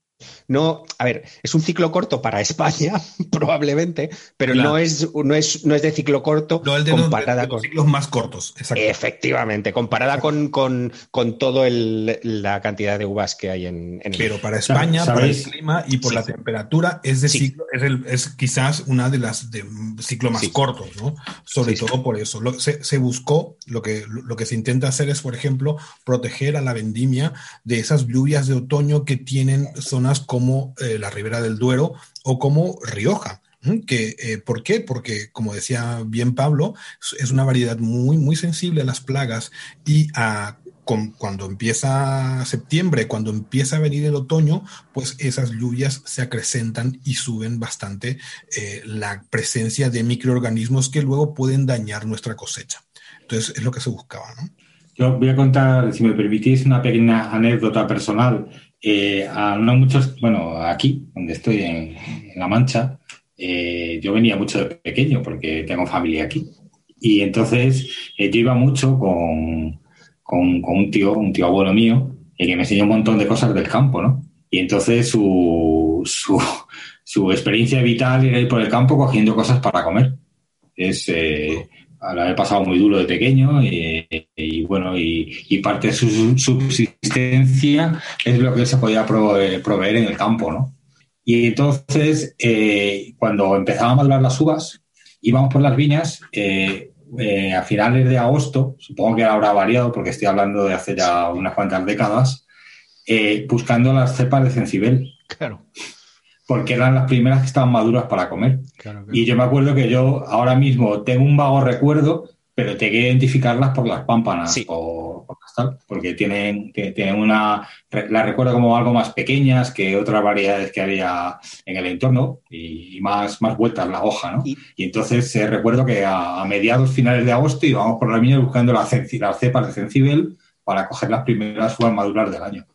No, a ver, es un ciclo corto para España, probablemente, pero no, es, no, es, no es de ciclo corto no, el de comparada con ciclos más cortos. Efectivamente, comparada con, con, con toda la cantidad de uvas que hay en, el Pero para España, por el clima y por la temperatura, es de ciclo, es, es, quizás una de las de ciclo más cortos, ¿no? Sobre todo por eso. se, se, buscó, lo que, lo que se intenta hacer es, por ejemplo, proteger a la vendimia de esas lluvias de otoño que tienen zonas como eh, la Ribera del Duero o como Rioja. Que, eh, ¿Por qué? Porque, como decía bien Pablo, es una variedad muy, muy sensible a las plagas y cuando empieza septiembre, cuando empieza a venir el otoño, pues esas lluvias se acrecentan y suben bastante eh, la presencia de microorganismos que luego pueden dañar nuestra cosecha. Entonces, es lo que se buscaba. Yo voy a contar, si me permitís, una pequeña anécdota personal. Eh, a no muchos, bueno, aquí, donde estoy en, La Mancha, eh, yo venía mucho de pequeño porque tengo familia aquí. Y entonces eh, yo iba mucho con, con, un tío, un tío abuelo mío, que me enseñó un montón de cosas del campo, ¿no? Y entonces su, su, su experiencia vital era ir por el campo cogiendo cosas para comer. Es, la he pasado muy duro de pequeño y, bueno, y, parte de su subsistencia es lo que se podía proveer, en el campo, ¿no? Y entonces, eh, cuando empezaban a madurar las uvas, íbamos por las viñas eh, eh, a finales de agosto, supongo que habrá variado porque estoy hablando de hace ya unas cuantas décadas, buscando las cepas de cencibel. Claro. Porque eran las primeras que estaban maduras para comer. Y yo me acuerdo que yo ahora mismo tengo un vago recuerdo pero te que identificarlas por las pámpanas o por tal, porque tienen, tienen una, la recuerdo como algo más pequeñas que otras variedades que había en el entorno y, más, más vueltas la hoja, ¿no? Y, entonces eh, recuerdo que a, mediados finales de agosto íbamos por la mina buscando las la cepas de Cencibel para coger las primeras uvas maduras del año.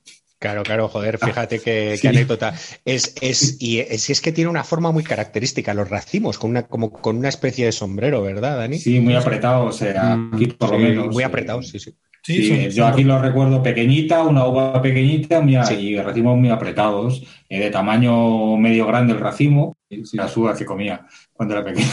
Claro, claro, joder, ah, fíjate qué, anécdota. Es, es, y es, es, que tiene una forma muy característica, los racimos, con una, como con una especie de sombrero, ¿verdad, Dani? Sí, muy apretado, o sea, mm, aquí por lo menos. Muy apretado, sí, sí. Sí, yo aquí lo recuerdo pequeñita, una uva pequeñita y racimos muy apretados, eh, de tamaño medio grande el racimo, las uvas que comía cuando era pequeño.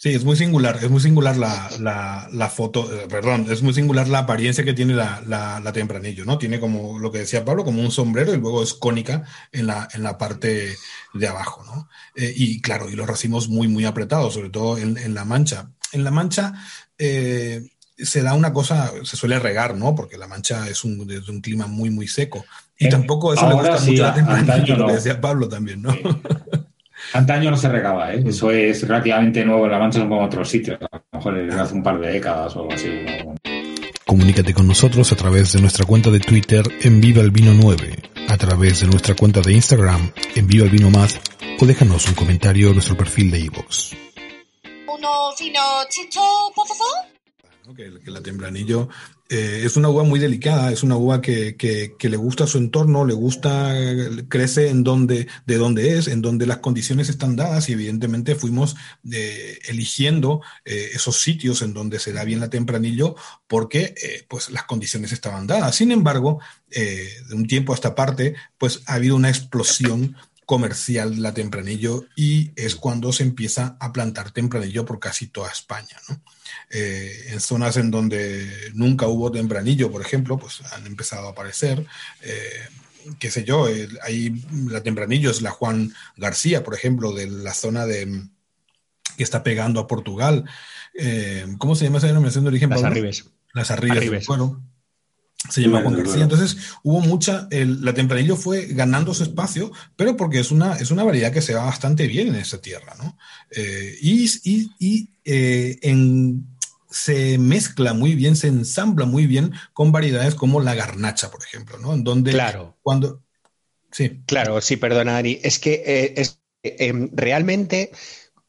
Sí, es muy singular, es muy singular la, la, foto, eh, perdón, es muy singular la apariencia que tiene la, la, tempranillo, ¿no? Tiene como lo que decía Pablo, como un sombrero y luego es cónica en la, en la parte de abajo, ¿no? Eh, y claro, y los racimos muy, muy apretados, sobre todo en, en la mancha. En la mancha eh, se da una cosa, se suele regar, ¿no? Porque la mancha es un, un clima muy, muy seco. Y tampoco eso le gusta mucho a la tempranillo, lo que decía Pablo también, ¿no? Antaño no se regaba, ¿eh? eso es relativamente nuevo en La Mancha, como en otros sitios, a lo mejor hace un par de décadas o algo así. Comunícate con nosotros a través de nuestra cuenta de Twitter en Viva el Vino 9, a través de nuestra cuenta de Instagram en Viva el Vino Más o déjanos un comentario en nuestro perfil de iVoox. ¿Uno vino tinto, por favor? Que, la tempranillo eh, es una uva muy delicada, es una uva que, le gusta su entorno, le gusta, crece en donde, de donde es, en donde las condiciones están dadas y evidentemente fuimos eh, eligiendo eh, esos sitios en donde se da bien la tempranillo porque pues las condiciones estaban dadas. Sin embargo, de un tiempo a esta parte, pues ha habido una explosión comercial la tempranillo y es cuando se empieza a plantar tempranillo por casi toda España. ¿no? Eh, en zonas en donde nunca hubo tempranillo, por ejemplo, pues han empezado a aparecer. Eh, qué sé yo, ahí la tempranillo es la Juan García, por ejemplo, de la zona de que está pegando a Portugal. Eh, ¿Cómo se llama esa denominación de origen? Las Arribes. Las Arribes. Bueno, se llama Juan García. Entonces hubo mucha, la tempranillo fue ganando su espacio, pero porque es una, es una variedad que se va bastante bien en esa tierra, ¿no? y, y, en se mezcla muy bien, se ensambla muy bien con variedades como la garnacha, por ejemplo, ¿no? En donde claro. cuando sí. Claro, sí, perdona, Ari. Es que eh, es, eh, realmente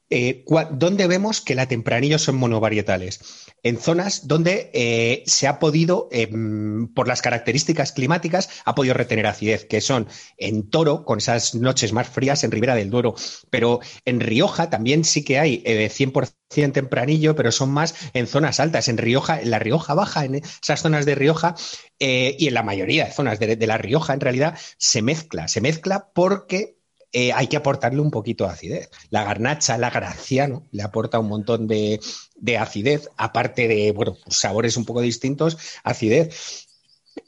eh, ¿dónde vemos que la tempranillo son monovarietales? En zonas donde eh, se ha podido, em, por las características climáticas, ha podido retener acidez, que son en Toro, con esas noches más frías, en Ribera del Duero, pero en Rioja también sí que hay 100% eh, tempranillo, pero son más en zonas altas, en Rioja, en la Rioja Baja, en esas zonas de Rioja, y en la mayoría de zonas de la Rioja, en realidad, se mezcla, se mezcla porque eh, hay que aportarle un poquito de acidez. La garnacha, la graciano, le aporta un montón de, de acidez, aparte de, bueno, sabores un poco distintos, acidez.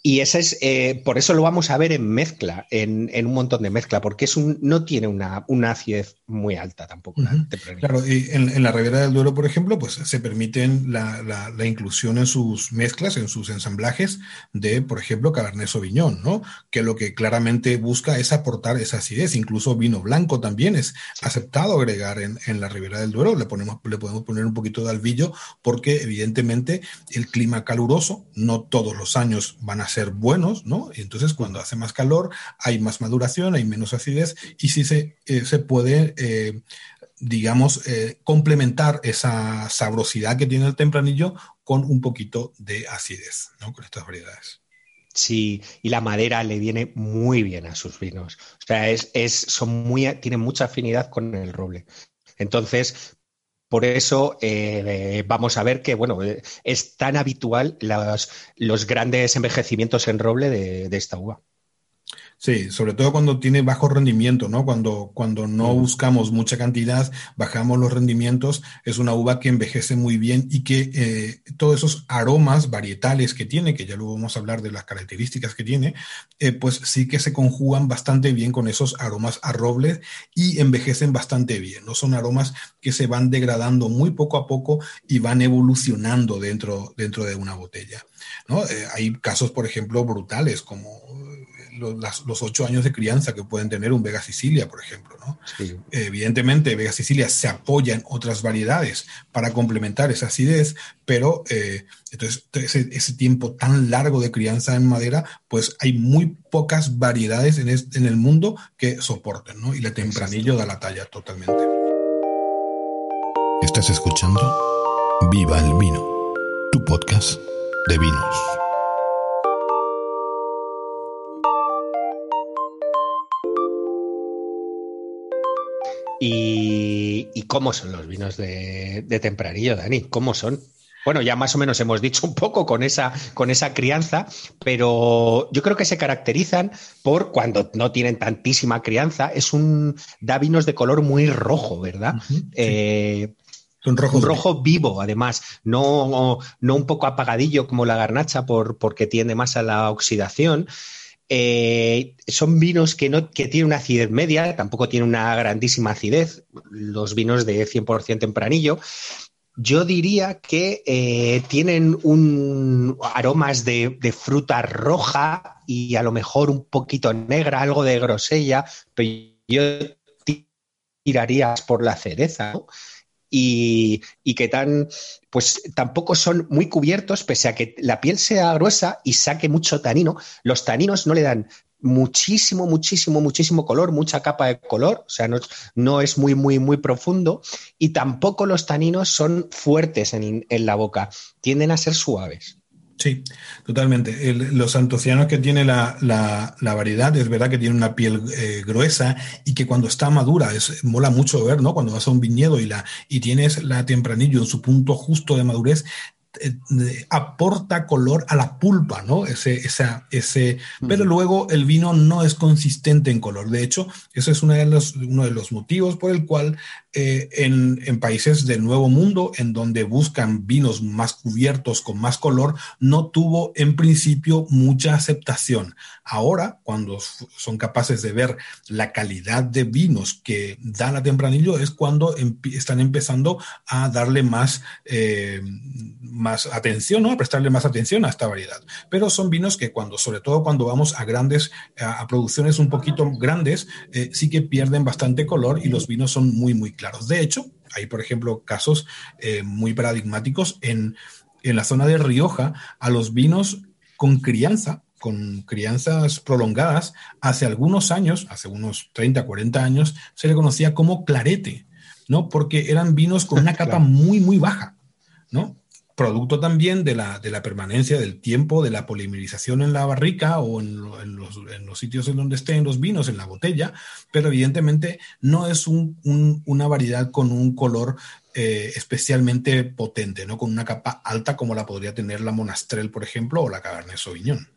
Y ese es, eh, por eso lo vamos a ver en mezcla, en, un montón de mezcla, porque es un, no tiene una, acidez muy alta tampoco. Claro, y en, la Ribera del Duero, por ejemplo, pues se permiten la, inclusión en sus mezclas, en sus ensamblajes de, por ejemplo, Cabernet Sauvignon, ¿no? Que lo que claramente busca es aportar esa acidez. Incluso vino blanco también es aceptado agregar en, la Ribera del Duero. Le, ponemos, le podemos poner un poquito de albillo porque evidentemente el clima caluroso, no todos los años van a ser buenos, ¿no? Y entonces cuando hace más calor hay más maduración, hay menos acidez y sí se, eh, se puede, eh, digamos, eh, complementar esa sabrosidad que tiene el tempranillo con un poquito de acidez, ¿no? Con estas variedades. Sí, y la madera le viene muy bien a sus vinos. O sea, es, es, son muy, tienen mucha afinidad con el roble. Entonces, por eso eh, vamos a ver que bueno, eh, es tan habitual los, grandes envejecimientos en roble de, esta uva. Sí, sobre todo cuando tiene bajo rendimiento, ¿no? Cuando, cuando no buscamos mucha cantidad, bajamos los rendimientos, es una uva que envejece muy bien y que eh, todos esos aromas varietales que tiene, que ya luego vamos a hablar de las características que tiene, eh, pues sí que se conjugan bastante bien con esos aromas a roble y envejecen bastante bien. No son aromas que se van degradando muy poco a poco y van evolucionando dentro, dentro de una botella. ¿no? Eh, hay casos, por ejemplo, brutales como los, ocho años de crianza que pueden tener un Vega Sicilia, por ejemplo. ¿no? Evidentemente, Vega Sicilia se apoya en otras variedades para complementar esa acidez, pero eh, entonces ese, tiempo tan largo de crianza en madera, pues hay muy pocas variedades en, en el mundo que soporten, ¿no? Y la tempranillo da la talla totalmente. Estás escuchando Viva el Vino, tu podcast de vinos. ¿Y, cómo son los vinos de, tempranillo, Dani? ¿Cómo son? Bueno, ya más o menos hemos dicho un poco con esa, con esa crianza, pero yo creo que se caracterizan por cuando no tienen tantísima crianza, es un, da vinos de color muy rojo, ¿verdad? Eh, un rojo vivo, además, no, no un poco apagadillo como la garnacha por, porque tiende más a la oxidación. Eh, son vinos que, no, que tienen una acidez media, tampoco tienen una grandísima acidez, los vinos de 100% tempranillo. Yo diría que eh, tienen un aromas de, fruta roja y a lo mejor un poquito negra, algo de grosella, pero yo tiraría por la cereza, ¿no? Y, que tan, pues tampoco son muy cubiertos, pese a que la piel sea gruesa y saque mucho tanino, los taninos no le dan muchísimo, muchísimo, muchísimo color, mucha capa de color, o sea, no, no es muy, muy, muy profundo y tampoco los taninos son fuertes en, en la boca, tienden a ser suaves. Sí, totalmente. los antocianos que tiene la, variedad, es verdad que tiene una piel eh, gruesa y que cuando está madura, es, mola mucho ver, ¿no? Cuando vas a un viñedo y, la, y tienes la tempranillo en su punto justo de madurez, eh, aporta color a la pulpa, ¿no? Ese, esa, ese, pero luego el vino no es consistente en color. De hecho, eso es uno de los, uno de los motivos por el cual eh, en, países del Nuevo Mundo, en donde buscan vinos más cubiertos, con más color, no tuvo en principio mucha aceptación. Ahora, cuando son capaces de ver la calidad de vinos que da la tempranillo, es cuando están empezando a darle más... Eh, más atención, ¿no? A prestarle más atención a esta variedad. Pero son vinos que cuando, sobre todo cuando vamos a grandes, a, producciones un poquito grandes, eh, sí que pierden bastante color y los vinos son muy, muy claros. De hecho, hay, por ejemplo, casos eh, muy paradigmáticos en, en la zona de Rioja a los vinos con crianza, con crianzas prolongadas, hace algunos años, hace unos 30, 40 años, se le conocía como clarete, ¿no? Porque eran vinos con una capa muy, muy baja, ¿no? Producto también de la, de la, permanencia del tiempo, de la polimerización en la barrica o en, los, en, los, sitios en donde estén los vinos, en la botella, pero evidentemente no es un, una variedad con un color eh, especialmente potente, ¿no? con una capa alta como la podría tener la Monastrell, por ejemplo, o la Cabernet Sauvignon.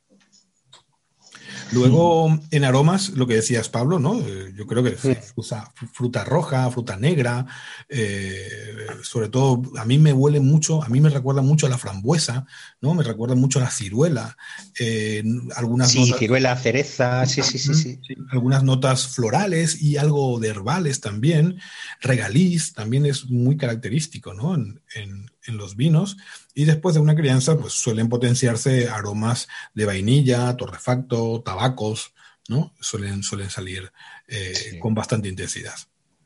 Luego, en aromas, lo que decías, Pablo, ¿no? Eh, yo creo que fruta, fruta roja, fruta negra, eh, sobre todo, a mí me huele mucho, a mí me recuerda mucho a la frambuesa, ¿no? Me recuerda mucho a la ciruela. Eh, algunas sí, ciruela, cereza, sí, sí, sí, sí, Algunas notas florales y algo de herbales también. Regaliz también es muy característico, ¿no? en, en los vinos y después de una crianza pues suelen potenciarse aromas de vainilla, torrefacto, tabacos, ¿no? Suelen, suelen salir eh, con bastante intensidad.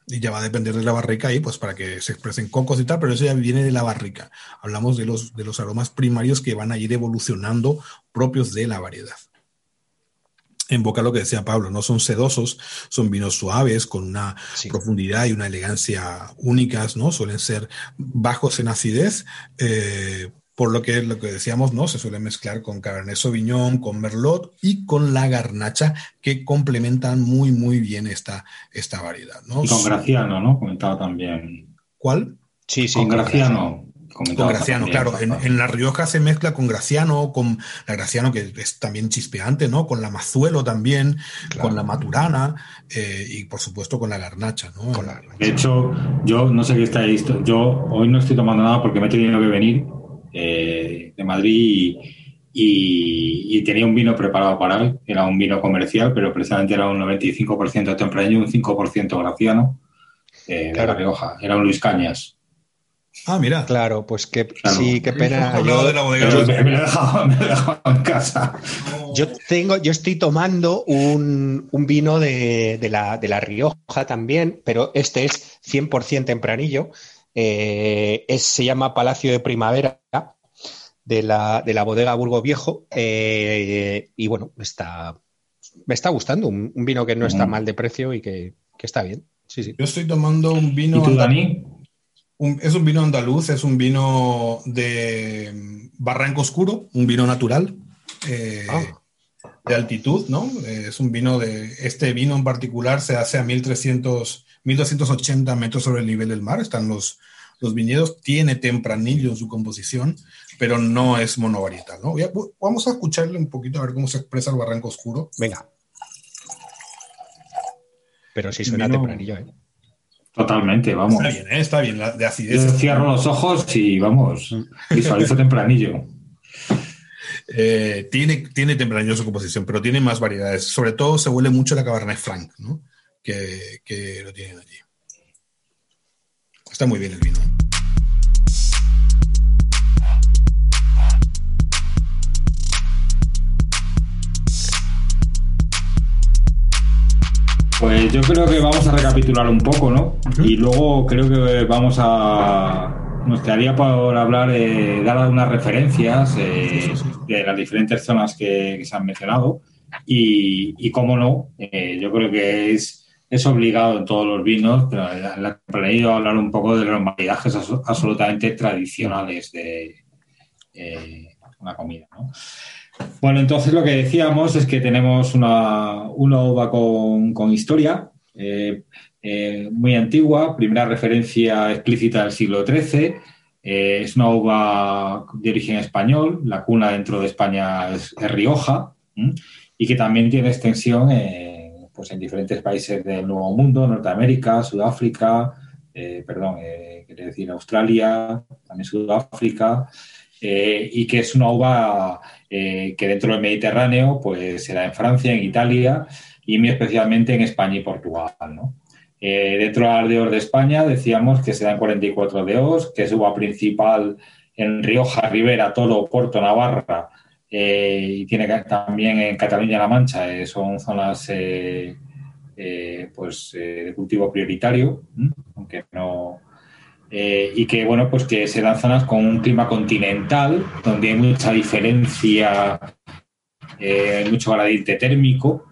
Y ya va a depender de la barrica ahí, pues para que se expresen cocos y tal, pero eso ya viene de la barrica. Hablamos de los, de los aromas primarios que van a ir evolucionando propios de la variedad en boca lo que decía Pablo, no son sedosos, son vinos suaves, con una profundidad y una elegancia únicas, ¿no? Suelen ser bajos en acidez, eh, por lo que lo que decíamos, ¿no? Se suele mezclar con Cabernet Sauvignon, con Merlot y con la garnacha, que complementan muy, muy bien esta, esta variedad, ¿no? Y con Graciano, ¿no? Comentaba también. ¿Cuál? Sí, sí. Con Graciano Con Graciano, claro. En, La Rioja se mezcla con Graciano, con la Graciano que es también chispeante, ¿no? Con la Mazuelo también, con la Maturana eh, y por supuesto con la Garnacha, ¿no? De hecho, yo no sé qué estáis. Yo hoy no estoy tomando nada porque me he tenido que venir eh, de Madrid y, tenía un vino preparado para él. Era un vino comercial, pero precisamente era un 95% tempranillo y un 5% Graciano eh, de La Rioja. Era un Luis Cañas. Ah, mira. Claro, pues que sí, qué pena. Yo, de la bodega. Yo, me, lo he dejado, en casa. Yo tengo, yo estoy tomando un, vino de, la, de, la, Rioja también, pero este es 100% tempranillo. Eh, se llama Palacio de Primavera de la, de la bodega Burgo Viejo. Eh, y bueno, está, me está gustando. Un, vino que no está mal de precio y que, está bien. Sí, sí. Yo estoy tomando un vino. ¿Y tú, Dani? Es un vino andaluz, es un vino de Barranco Oscuro, un vino natural. Eh, ah. de altitud, ¿no? Es un vino de, este vino en particular se hace a 1300, 1280 metros sobre el nivel del mar, están los, los viñedos, tiene tempranillo en su composición, pero no es monovarietal, ¿no? Vamos a escucharle un poquito a ver cómo se expresa el Barranco Oscuro. Venga. Pero sí suena tempranillo, ¿eh? Totalmente, vamos. Está bien, ¿eh? está bien, de acidez. cierro los ojos y vamos, visualizo tempranillo. Eh, tiene, tiene tempranillo su composición, pero tiene más variedades. Sobre todo se huele mucho la Cabernet Franc, ¿no? Que, que lo tienen allí. Está muy bien el vino. Pues yo creo que vamos a recapitular un poco, ¿no? Y luego creo que vamos a. Nos quedaría por hablar, de dar algunas referencias eh, de las diferentes zonas que, se han mencionado. Y, y cómo no, eh, yo creo que es, es obligado en todos los vinos, pero he ido a hablar un poco de los maridajes absolutamente tradicionales de eh, una comida, ¿no? Bueno, entonces lo que decíamos es que tenemos una, una uva con, historia eh, eh, muy antigua, primera referencia explícita del siglo XIII. Eh, es una uva de origen español, la cuna dentro de España es, Rioja y que también tiene extensión pues en diferentes países del Nuevo Mundo, Norteamérica, Sudáfrica, perdón, quiere decir Australia, también Sudáfrica. Eh, y que es una uva eh, que dentro del Mediterráneo pues se da en Francia, en Italia y muy especialmente en España y Portugal. Eh, dentro de las de España decíamos que se dan 44 DEOs, que es uva principal en Rioja, Ribera, Toro, Porto, Navarra y tiene también en Cataluña-La Mancha, son zonas pues, de cultivo prioritario, aunque no, eh, y que bueno pues que se zonas con un clima continental donde hay mucha diferencia eh, mucho gradiente térmico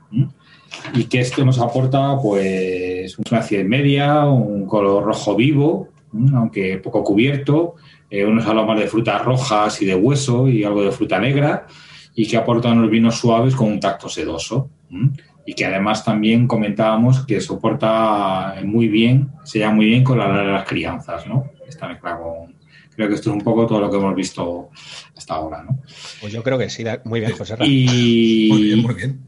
y que esto nos aporta pues una acidez media un color rojo vivo aunque poco cubierto eh, unos aromas de frutas rojas y de hueso y algo de fruta negra y que aportan los vinos suaves con un tacto sedoso y que además también comentábamos que soporta muy bien, se llama muy bien con las crianzas, ¿no? Esta mezcla con... Creo que esto es un poco todo lo que hemos visto hasta ahora, ¿no? Pues yo creo que sí, muy bien, José Y... Muy bien, muy bien.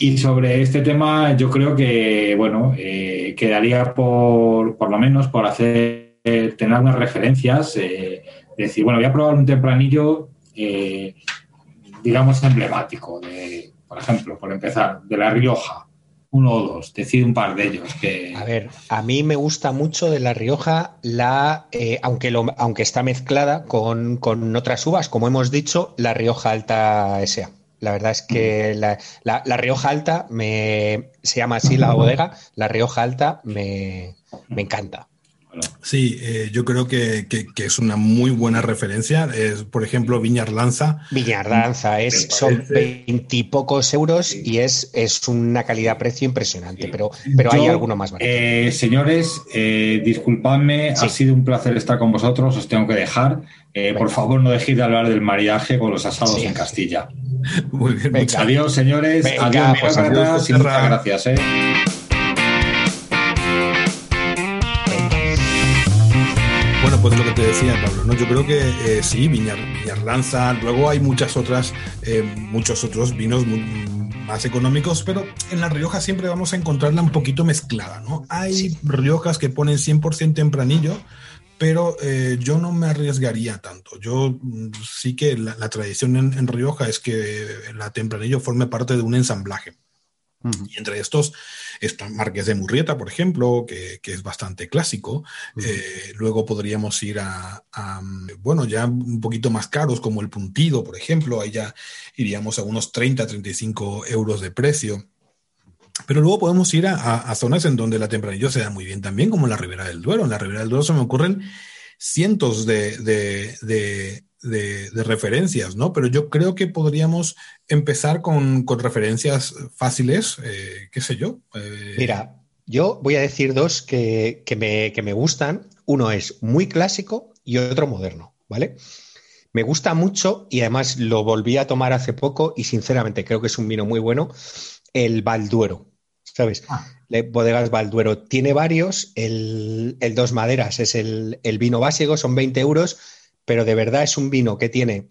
Y sobre este tema yo creo que, bueno, eh, quedaría por, por lo menos por hacer, tener algunas referencias, eh, decir, bueno, voy a probar un tempranillo, eh, digamos, emblemático de por ejemplo, por empezar, de La Rioja, uno o dos, decide un par de ellos. Que... A ver, a mí me gusta mucho de La Rioja la, eh, aunque, lo, aunque está mezclada con, otras uvas, como hemos dicho, La Rioja Alta S.A. La verdad es que mm. la, la, Rioja Alta me, se llama así la bodega, La Rioja Alta me, me encanta. Sí, eh, yo creo que, es una muy buena referencia. Es, por ejemplo, Viñarlanza. Viñarlanza es, son veintipocos euros y es, es una calidad-precio impresionante, pero, pero hay alguno más barato. Eh, señores, eh, disculpadme, ha sido un placer estar con vosotros, os tengo que dejar. por favor, no dejéis de hablar del maridaje con los asados en Castilla. Muy bien, Adiós, señores. adiós, pues adiós, muchas gracias. Pues lo que te decía Pablo, ¿no? Yo creo que eh, sí, Viñar, Lanza, luego hay muchas otras, eh, muchos otros vinos más económicos, pero en La Rioja siempre vamos a encontrarla un poquito mezclada, ¿no? Hay Riojas que ponen 100% tempranillo, pero eh, yo no me arriesgaría tanto. Yo mm, sí que la, tradición en, Rioja es que la tempranillo forme parte de un ensamblaje. Y entre estos está Marqués de Murrieta, por ejemplo, que, es bastante clásico. Eh, luego podríamos ir a, bueno, ya un poquito más caros, como el Puntido, por ejemplo. Ahí ya iríamos a unos 30, 35 euros de precio. Pero luego podemos ir a, zonas en donde la tempranillo se da muy bien también, como en la Ribera del Duero. En la Ribera del Duero se me ocurren cientos de, referencias, ¿no? Pero yo creo que podríamos empezar con, referencias fáciles, eh, qué sé yo. Eh, Mira, yo voy a decir dos que, me, que me gustan. Uno es muy clásico y otro moderno, ¿vale? Me gusta mucho y además lo volví a tomar hace poco y sinceramente creo que es un vino muy bueno el Balduero, ¿sabes? Ah. Bodegas Balduero. Tiene varios, el, Dos Maderas es el, vino básico, son 20 euros, pero de verdad es un vino que tiene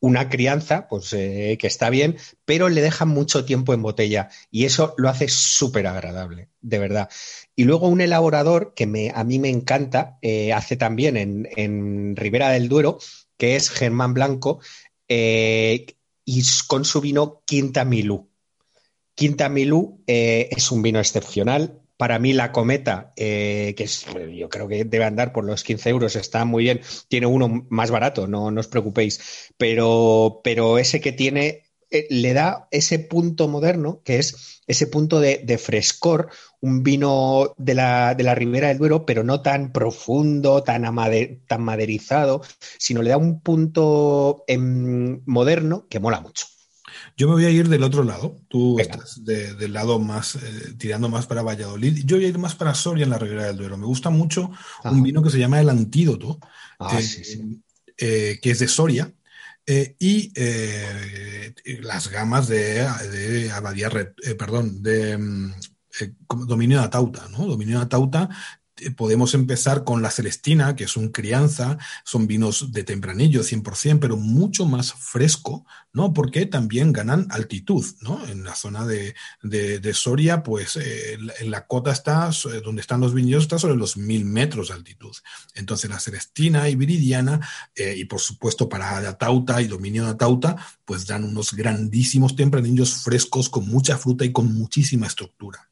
una crianza, pues eh, que está bien, pero le deja mucho tiempo en botella y eso lo hace súper agradable, de verdad. Y luego un elaborador que me, a mí me encanta, eh, hace también en, en, Ribera del Duero, que es Germán Blanco, eh, y con su vino Quinta Milú. Quinta Milú es un vino excepcional. Para mí la cometa, eh, que es, yo creo que debe andar por los 15 euros, está muy bien. Tiene uno más barato, no, os preocupéis. Pero, pero ese que tiene eh, le da ese punto moderno, que es ese punto de, frescor, un vino de la, de la, Ribera del Duero, pero no tan profundo, tan, tan maderizado, sino le da un punto em, moderno que mola mucho. Yo me voy a ir del otro lado. Tú estás del lado más, eh, tirando más para Valladolid. Yo voy a ir más para Soria en la Ribera del Duero. Me gusta mucho un vino que se llama El Antídoto, ah, eh, eh, que es de Soria. y las gamas de, Abadía, perdón, de mm, Dominio de Atauta, ¿no? Dominio de Atauta podemos empezar con la Celestina, que es un crianza, son vinos de tempranillo 100%, pero mucho más fresco, ¿no? Porque también ganan altitud, ¿no? En la zona de, Soria, pues eh, en la cota está, eh, donde están los viñedos, está sobre los mil metros de altitud. Entonces la Celestina y Viridiana, y por supuesto para Atauta y dominio de Atauta, pues dan unos grandísimos tempranillos frescos con mucha fruta y con muchísima estructura.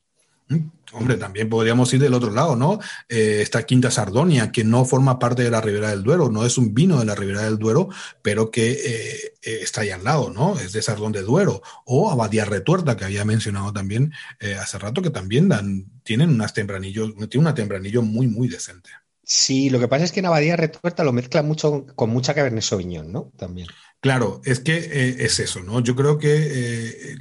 Hombre, también podríamos ir del otro lado, ¿no? Eh, esta Quinta Sardonia, que no forma parte de la Ribera del Duero, no es un vino de la Ribera del Duero, pero que eh, eh, está ahí al lado, ¿no? Es de Sardón de Duero. O Abadía Retuerta, que había mencionado también hace rato, que también dan, tienen unas tempranillos, tiene una tempranillo muy, muy decente. Sí, lo que pasa es que en Abadía Retuerta lo mezcla mucho con mucha Cabernet Sauvignon, ¿no? También. Claro, es que eh, es eso, ¿no? Yo creo que eh,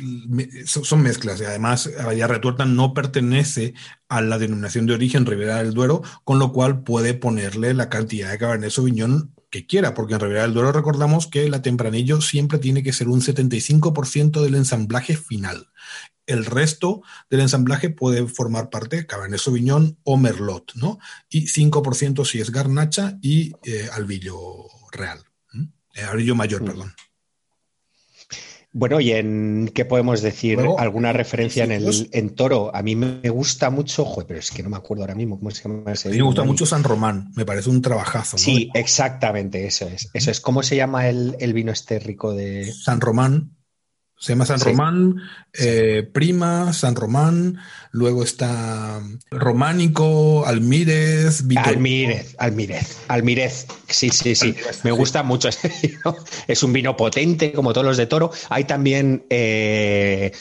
son mezclas y además Abadía Retuerta no pertenece a la denominación de origen Ribera del Duero, con lo cual puede ponerle la cantidad de Cabernet Sauvignon que quiera, porque en Ribera del Duero recordamos que la tempranillo siempre tiene que ser un 75% del ensamblaje final. El resto del ensamblaje puede formar parte de Cabernet Sauvignon o Merlot, ¿no? Y 5% si es garnacha y eh, albillo real. Eh, mayor, mm. perdón. Bueno, ¿y en qué podemos decir? ¿Alguna referencia en el en Toro? A mí me gusta mucho, joder, pero es que no me acuerdo ahora mismo cómo se llama ese. A mí me gusta mucho San Román, me parece un trabajazo. Sí, exactamente, eso es. Eso es. ¿Cómo se llama el, el vino este rico de. San Román. Se llama San Román, eh, Prima, San Román, luego está Románico, Almírez, Almírez, Almírez, Almírez. Sí, sí, sí. Me gusta mucho ese vino. Es un vino potente, como todos los de toro. Hay también eh,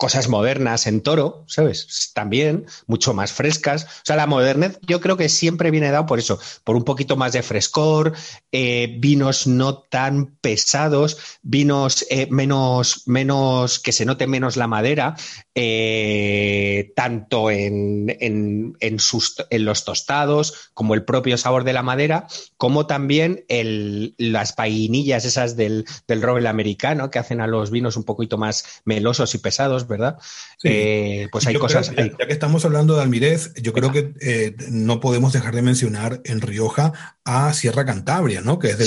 cosas modernas en toro, ¿sabes? También, mucho más frescas. O sea, la modernez yo creo que siempre viene dado por eso, por un poquito más de frescor, eh, vinos no tan pesados, vinos eh, menos, menos, que se note menos la madera, eh, tanto en, en, sus, en, los tostados como el propio sabor de la madera, como también el, las vainillas esas del, del roble americano que hacen a los vinos un poquito más melosos y pesados ¿verdad? Eh, pues hay cosas. ya, que estamos hablando de Almirez, yo creo que eh, no podemos dejar de mencionar en Rioja a Sierra Cantabria, ¿no? Que es,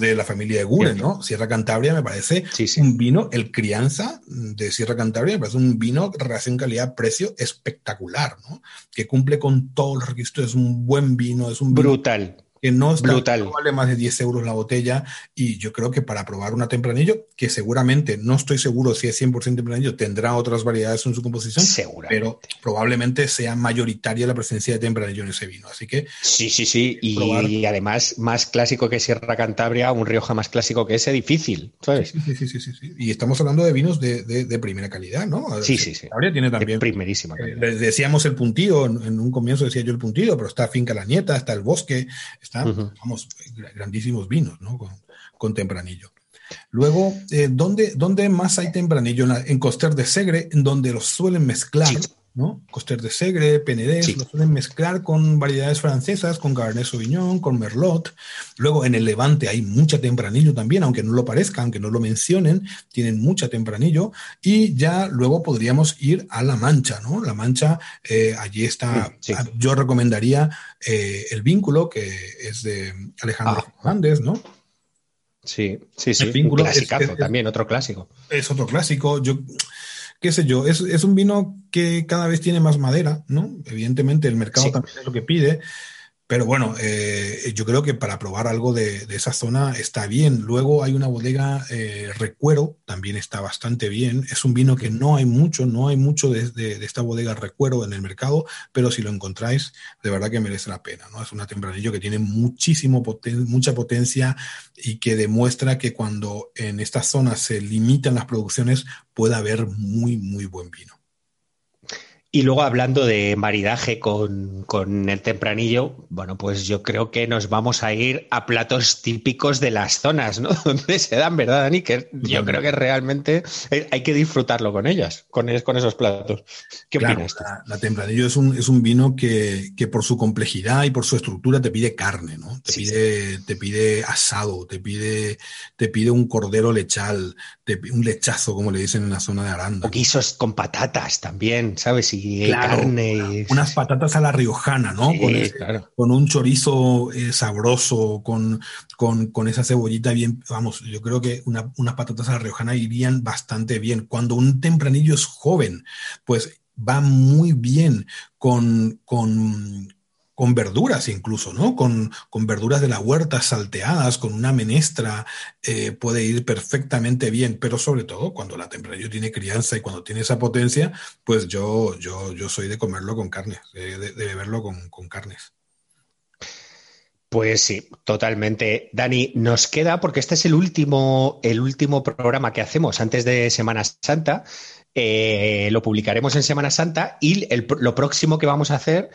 de la familia de Guren, ¿no? Sierra Cantabria me parece un vino, el crianza de Sierra Cantabria me parece un vino relación calidad-precio espectacular, ¿no? Que cumple con todos los requisitos, es un buen vino, es un brutal que no, está, vale más de 10 euros la botella y yo creo que para probar una tempranillo, que seguramente, no estoy seguro si es 100% tempranillo, tendrá otras variedades en su composición, pero probablemente sea mayoritaria la presencia de tempranillo en ese vino, así que... Sí, sí, sí, y, además más clásico que Sierra Cantabria, un Rioja más clásico que ese, difícil, ¿sabes? Sí, sí, sí, sí, sí, y estamos hablando de vinos de, de, primera calidad, ¿no? Sí, sí, sí. Cantabria tiene también... primerísima eh, decíamos el puntillo, en, en, un comienzo decía yo el puntillo, pero está Finca La Nieta, está el Bosque, vamos, grandísimos vinos, ¿no? Con, tempranillo. Luego, eh, ¿dónde, más hay tempranillo? En, Coster de Segre, en donde los suelen mezclar, ¿no? Coster de Segre, Penedés, los suelen mezclar con variedades francesas, con Cabernet Sauvignon, con Merlot. Luego, en el Levante hay mucha tempranillo también, aunque no lo parezca, aunque no lo mencionen, tienen mucha tempranillo. Y ya luego podríamos ir a La Mancha, ¿no? La Mancha, eh, allí está, yo recomendaría eh, El Vínculo, que es de Alejandro ah. Fernández, ¿no? Sí, sí, sí. El vínculo un también, otro clásico. Es otro clásico. Yo, qué sé yo, es, es, un vino que cada vez tiene más madera, ¿no? Evidentemente el mercado también es lo que pide. Pero bueno, eh, yo creo que para probar algo de, esa zona está bien. Luego hay una bodega eh, Recuero, también está bastante bien. Es un vino que no hay mucho, no hay mucho de, esta bodega Recuero en el mercado, pero si lo encontráis, de verdad que merece la pena. ¿no? Es una tempranillo que tiene muchísimo mucha potencia y que demuestra que cuando en esta zona se limitan las producciones puede haber muy, muy buen vino. Y luego hablando de maridaje con, el tempranillo, bueno, pues yo creo que nos vamos a ir a platos típicos de las zonas, ¿no? Donde se dan, ¿verdad, Dani? Que yo creo que realmente hay que disfrutarlo con ellas, con, con esos platos. ¿Qué opinas La, tempranillo es un, es un vino que, por su complejidad y por su estructura te pide carne, ¿no? Te, pide, te pide asado, te pide, te pide un cordero lechal, te, un lechazo, como le dicen en la zona de Aranda. O guisos con patatas también, ¿sabes? Carne. Unas patatas a la riojana, ¿no? con, un chorizo eh, sabroso, con, con, esa cebollita bien, vamos, yo creo que unas patatas a la riojana irían bastante bien. Cuando un tempranillo es joven, pues va muy bien con, con con verduras incluso, ¿no? Con, con, verduras de la huerta salteadas, con una menestra, eh, puede ir perfectamente bien, pero sobre todo cuando la tempranillo tiene crianza y cuando tiene esa potencia, pues yo, yo, yo soy de comerlo con carnes, de, beberlo con, con carnes. Pues sí, totalmente. Dani, nos queda, porque este es el último, el último programa que hacemos antes de Semana Santa. Eh, lo publicaremos en Semana Santa y lo próximo que vamos a hacer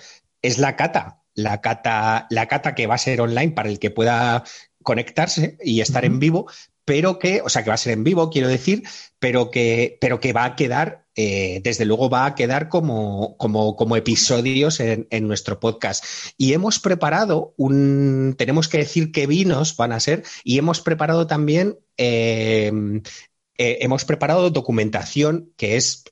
es la cata. La cata, la cata que va a ser online para el que pueda conectarse y estar en vivo, pero que, o sea, que va a ser en vivo, quiero decir, pero que, pero que va a quedar, eh, desde luego va a quedar como, como, como episodios en, nuestro podcast. Y hemos preparado un, tenemos que decir qué vinos van a ser, y hemos preparado también, eh, eh, hemos preparado documentación que es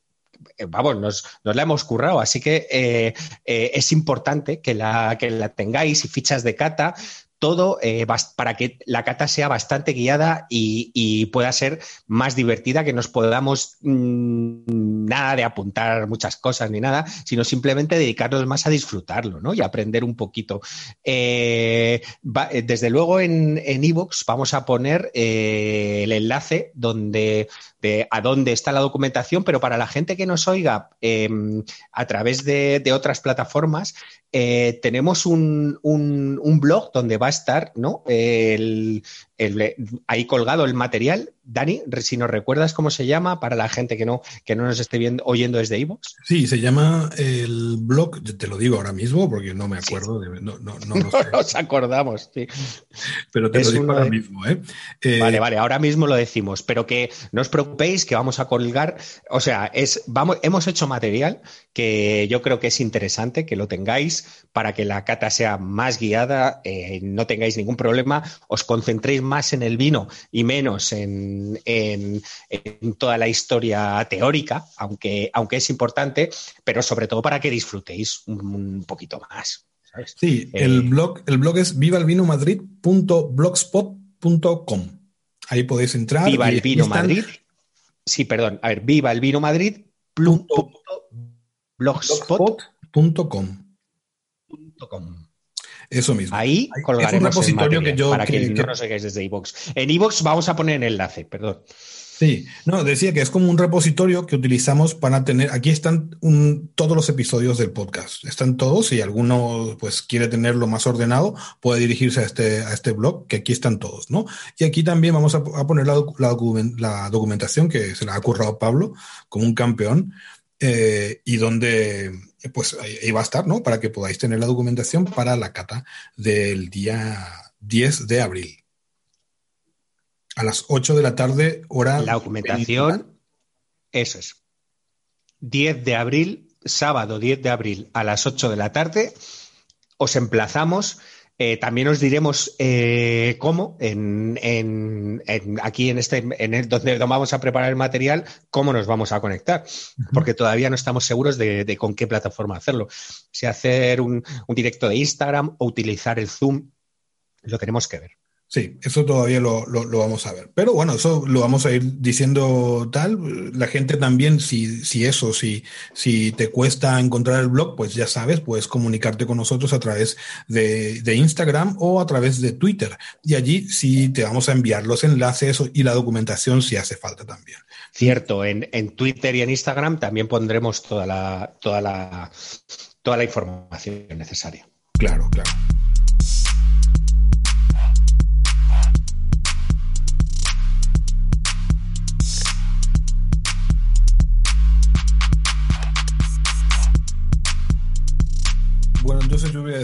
vamos, nos, la hemos currado, así que eh, eh, es importante que la, que la tengáis y fichas de cata, todo para que la cata sea bastante guiada y, pueda ser más divertida, que nos podamos mm, nada de apuntar muchas cosas ni nada, sino simplemente dedicarnos más a disfrutarlo ¿no? y aprender un poquito. desde luego en Evox vamos a poner el enlace donde a dónde está la documentación, pero para la gente que nos oiga em, a través de, otras plataformas, eh, tenemos un, blog donde va a estar ¿no? Ahí colgado el material Dani, si nos recuerdas cómo se llama para la gente que no, que no nos esté viendo, oyendo desde Evox. Sí, se llama el blog, te lo digo ahora mismo porque no me acuerdo, no, nos acordamos, sí. Pero te lo digo ahora mismo, ¿eh? ¿eh? Vale, vale, ahora mismo lo decimos, pero que no os preocupéis que vamos a colgar, o sea, es, vamos, hemos hecho material que yo creo que es interesante que lo tengáis para que la cata sea más guiada, eh, no tengáis ningún problema, os concentréis más en el vino y menos en, toda la historia teórica, aunque, aunque es importante, pero sobre todo para que disfrutéis un, poquito más. Sí, el, eh, blog, el blog es vivalvinomadrid.blogspot.com. Ahí podéis entrar. Viva el vino Madrid. Sí, perdón. A ver, viva el vino Madrid. blogspot.com. Eso mismo. Ahí colgaremos es un repositorio que yo para que, no nos oigáis desde iVoox. En iVoox vamos a poner el enlace, perdón. Sí, no, decía que es como un repositorio que utilizamos para tener, aquí están todos los episodios del podcast, están todos, si alguno pues quiere tenerlo más ordenado, puede dirigirse a este, a este blog, que aquí están todos, ¿no? Y aquí también vamos a, poner la, la, documentación que se la ha currado Pablo como un campeón, eh, y donde pues ahí va a estar, ¿no? Para que podáis tener la documentación para la cata del día 10 de abril. A las 8 de la tarde, hora. La documentación, eso es. 10 de abril, sábado 10 de abril a las 8 de la tarde. Os emplazamos eh, también os diremos eh, cómo, en, aquí en este, en el, donde vamos a preparar el material, cómo nos vamos a conectar, porque todavía no estamos seguros de, con qué plataforma hacerlo. Si hacer un, un directo de Instagram o utilizar el Zoom, lo tenemos que ver. Sí, eso todavía lo, vamos a ver. Pero bueno, eso lo vamos a ir diciendo tal. La gente también, si, si eso, si, si te cuesta encontrar el blog, pues ya sabes, puedes comunicarte con nosotros a través de, Instagram o a través de Twitter. Y allí sí te vamos a enviar los enlaces y la documentación si hace falta también. Cierto, en, en Twitter y en Instagram también pondremos toda la, toda la, toda la información necesaria. Claro, claro.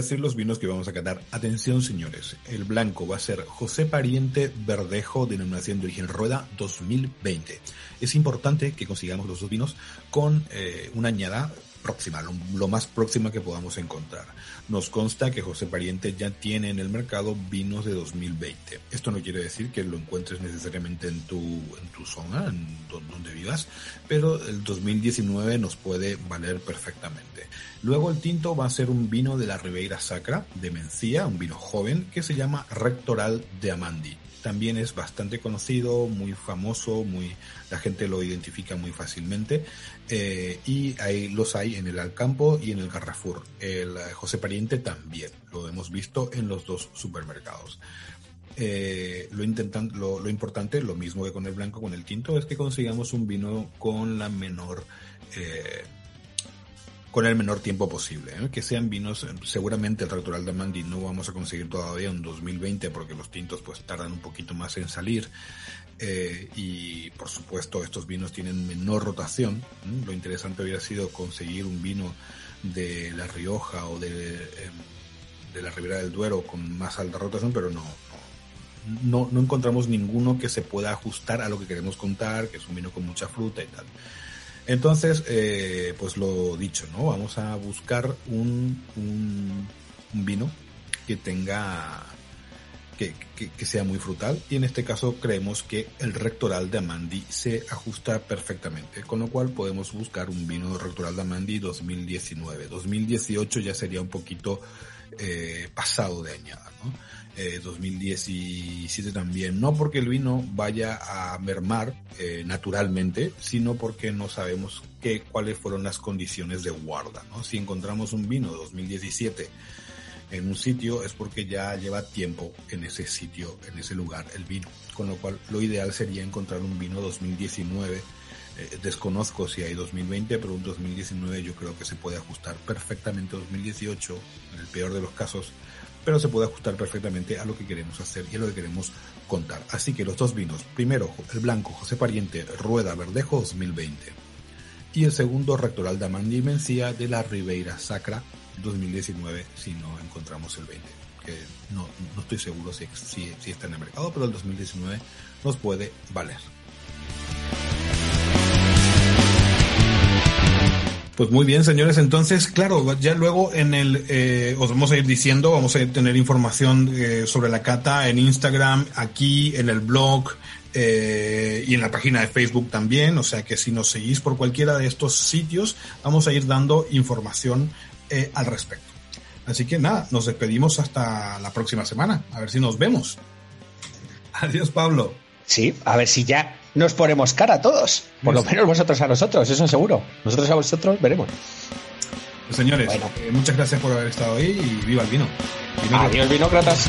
Decir los vinos que vamos a catar. Atención, señores. El blanco va a ser José Pariente Verdejo, denominación de origen Rueda 2020. Es importante que consigamos los dos vinos con eh, una añada próxima, lo, más próxima que podamos encontrar. Nos consta que José Pariente ya tiene en el mercado vinos de 2020. Esto no quiere decir que lo encuentres necesariamente en tu, en tu zona, en donde vivas, pero el 2019 nos puede valer perfectamente. Luego el tinto va a ser un vino de la Ribeira Sacra, de Mencía, un vino joven que se llama Rectoral de Amandi también es bastante conocido, muy famoso, muy la gente lo identifica muy fácilmente eh, y ahí los hay en el Alcampo y en el Carrefour. El eh, José Pariente también lo hemos visto en los dos supermercados. Eh, lo, intentan, lo, importante, lo mismo que con el blanco, con el tinto, es que consigamos un vino con la menor con el menor tiempo posible. ¿eh? Que sean vinos, seguramente el Rectoral de Mandi no vamos a conseguir todavía en 2020 porque los tintos pues tardan un poquito más en salir. Eh, y por supuesto estos vinos tienen menor rotación. Lo interesante hubiera sido conseguir un vino de La Rioja o de, em, de la Ribera del Duero con más alta rotación, pero no, no, no encontramos ninguno que se pueda ajustar a lo que queremos contar, que es un vino con mucha fruta y tal. Entonces, eh, pues lo dicho, ¿no? Vamos a buscar un, un, vino que tenga, que, que, sea muy frutal y en este caso creemos que el rectoral de Amandi se ajusta perfectamente, con lo cual podemos buscar un vino rectoral de Amandi 2019. 2018 ya sería un poquito eh, pasado de añada, ¿no? 2017 eh, también. No porque el vino vaya a mermar eh, naturalmente, sino porque no sabemos qué, cuáles fueron las condiciones de guarda. ¿no? Si encontramos un vino de 2017 en un sitio es porque ya lleva tiempo en ese sitio, en ese lugar, el vino. Con lo cual lo ideal sería encontrar un vino 2019. Eh, desconozco si hay 2020, pero un 2019 yo creo que se puede ajustar perfectamente 2018, en el peor de los casos, pero se puede ajustar perfectamente a lo que queremos hacer y a lo que queremos contar. Así que los dos vinos, primero el blanco José Pariente Rueda Verdejo 2020 y el segundo Rectoral de Amandi Mencía de la Ribeira Sacra 2019 si no encontramos el 20 que no, no estoy seguro si, si, si está en el mercado pero el 2019 nos puede valer Pues muy bien, señores. Entonces, claro, ya luego en el, eh, os vamos a ir diciendo, vamos a tener información eh, sobre la cata en Instagram, aquí, en el blog, eh, y en la página de Facebook también, o sea que si nos seguís por cualquiera de estos sitios, vamos a ir dando información eh, al respecto. Así que nada, nos despedimos hasta la próxima semana, a ver si nos vemos. Adiós, Pablo. Sí, a ver si ya nos ponemos cara a todos, por lo menos vosotros a nosotros, eso seguro. Nosotros a vosotros veremos. Pues, señores, eh, muchas gracias por haber estado ahí y viva el vino. Adiós, vinócratas.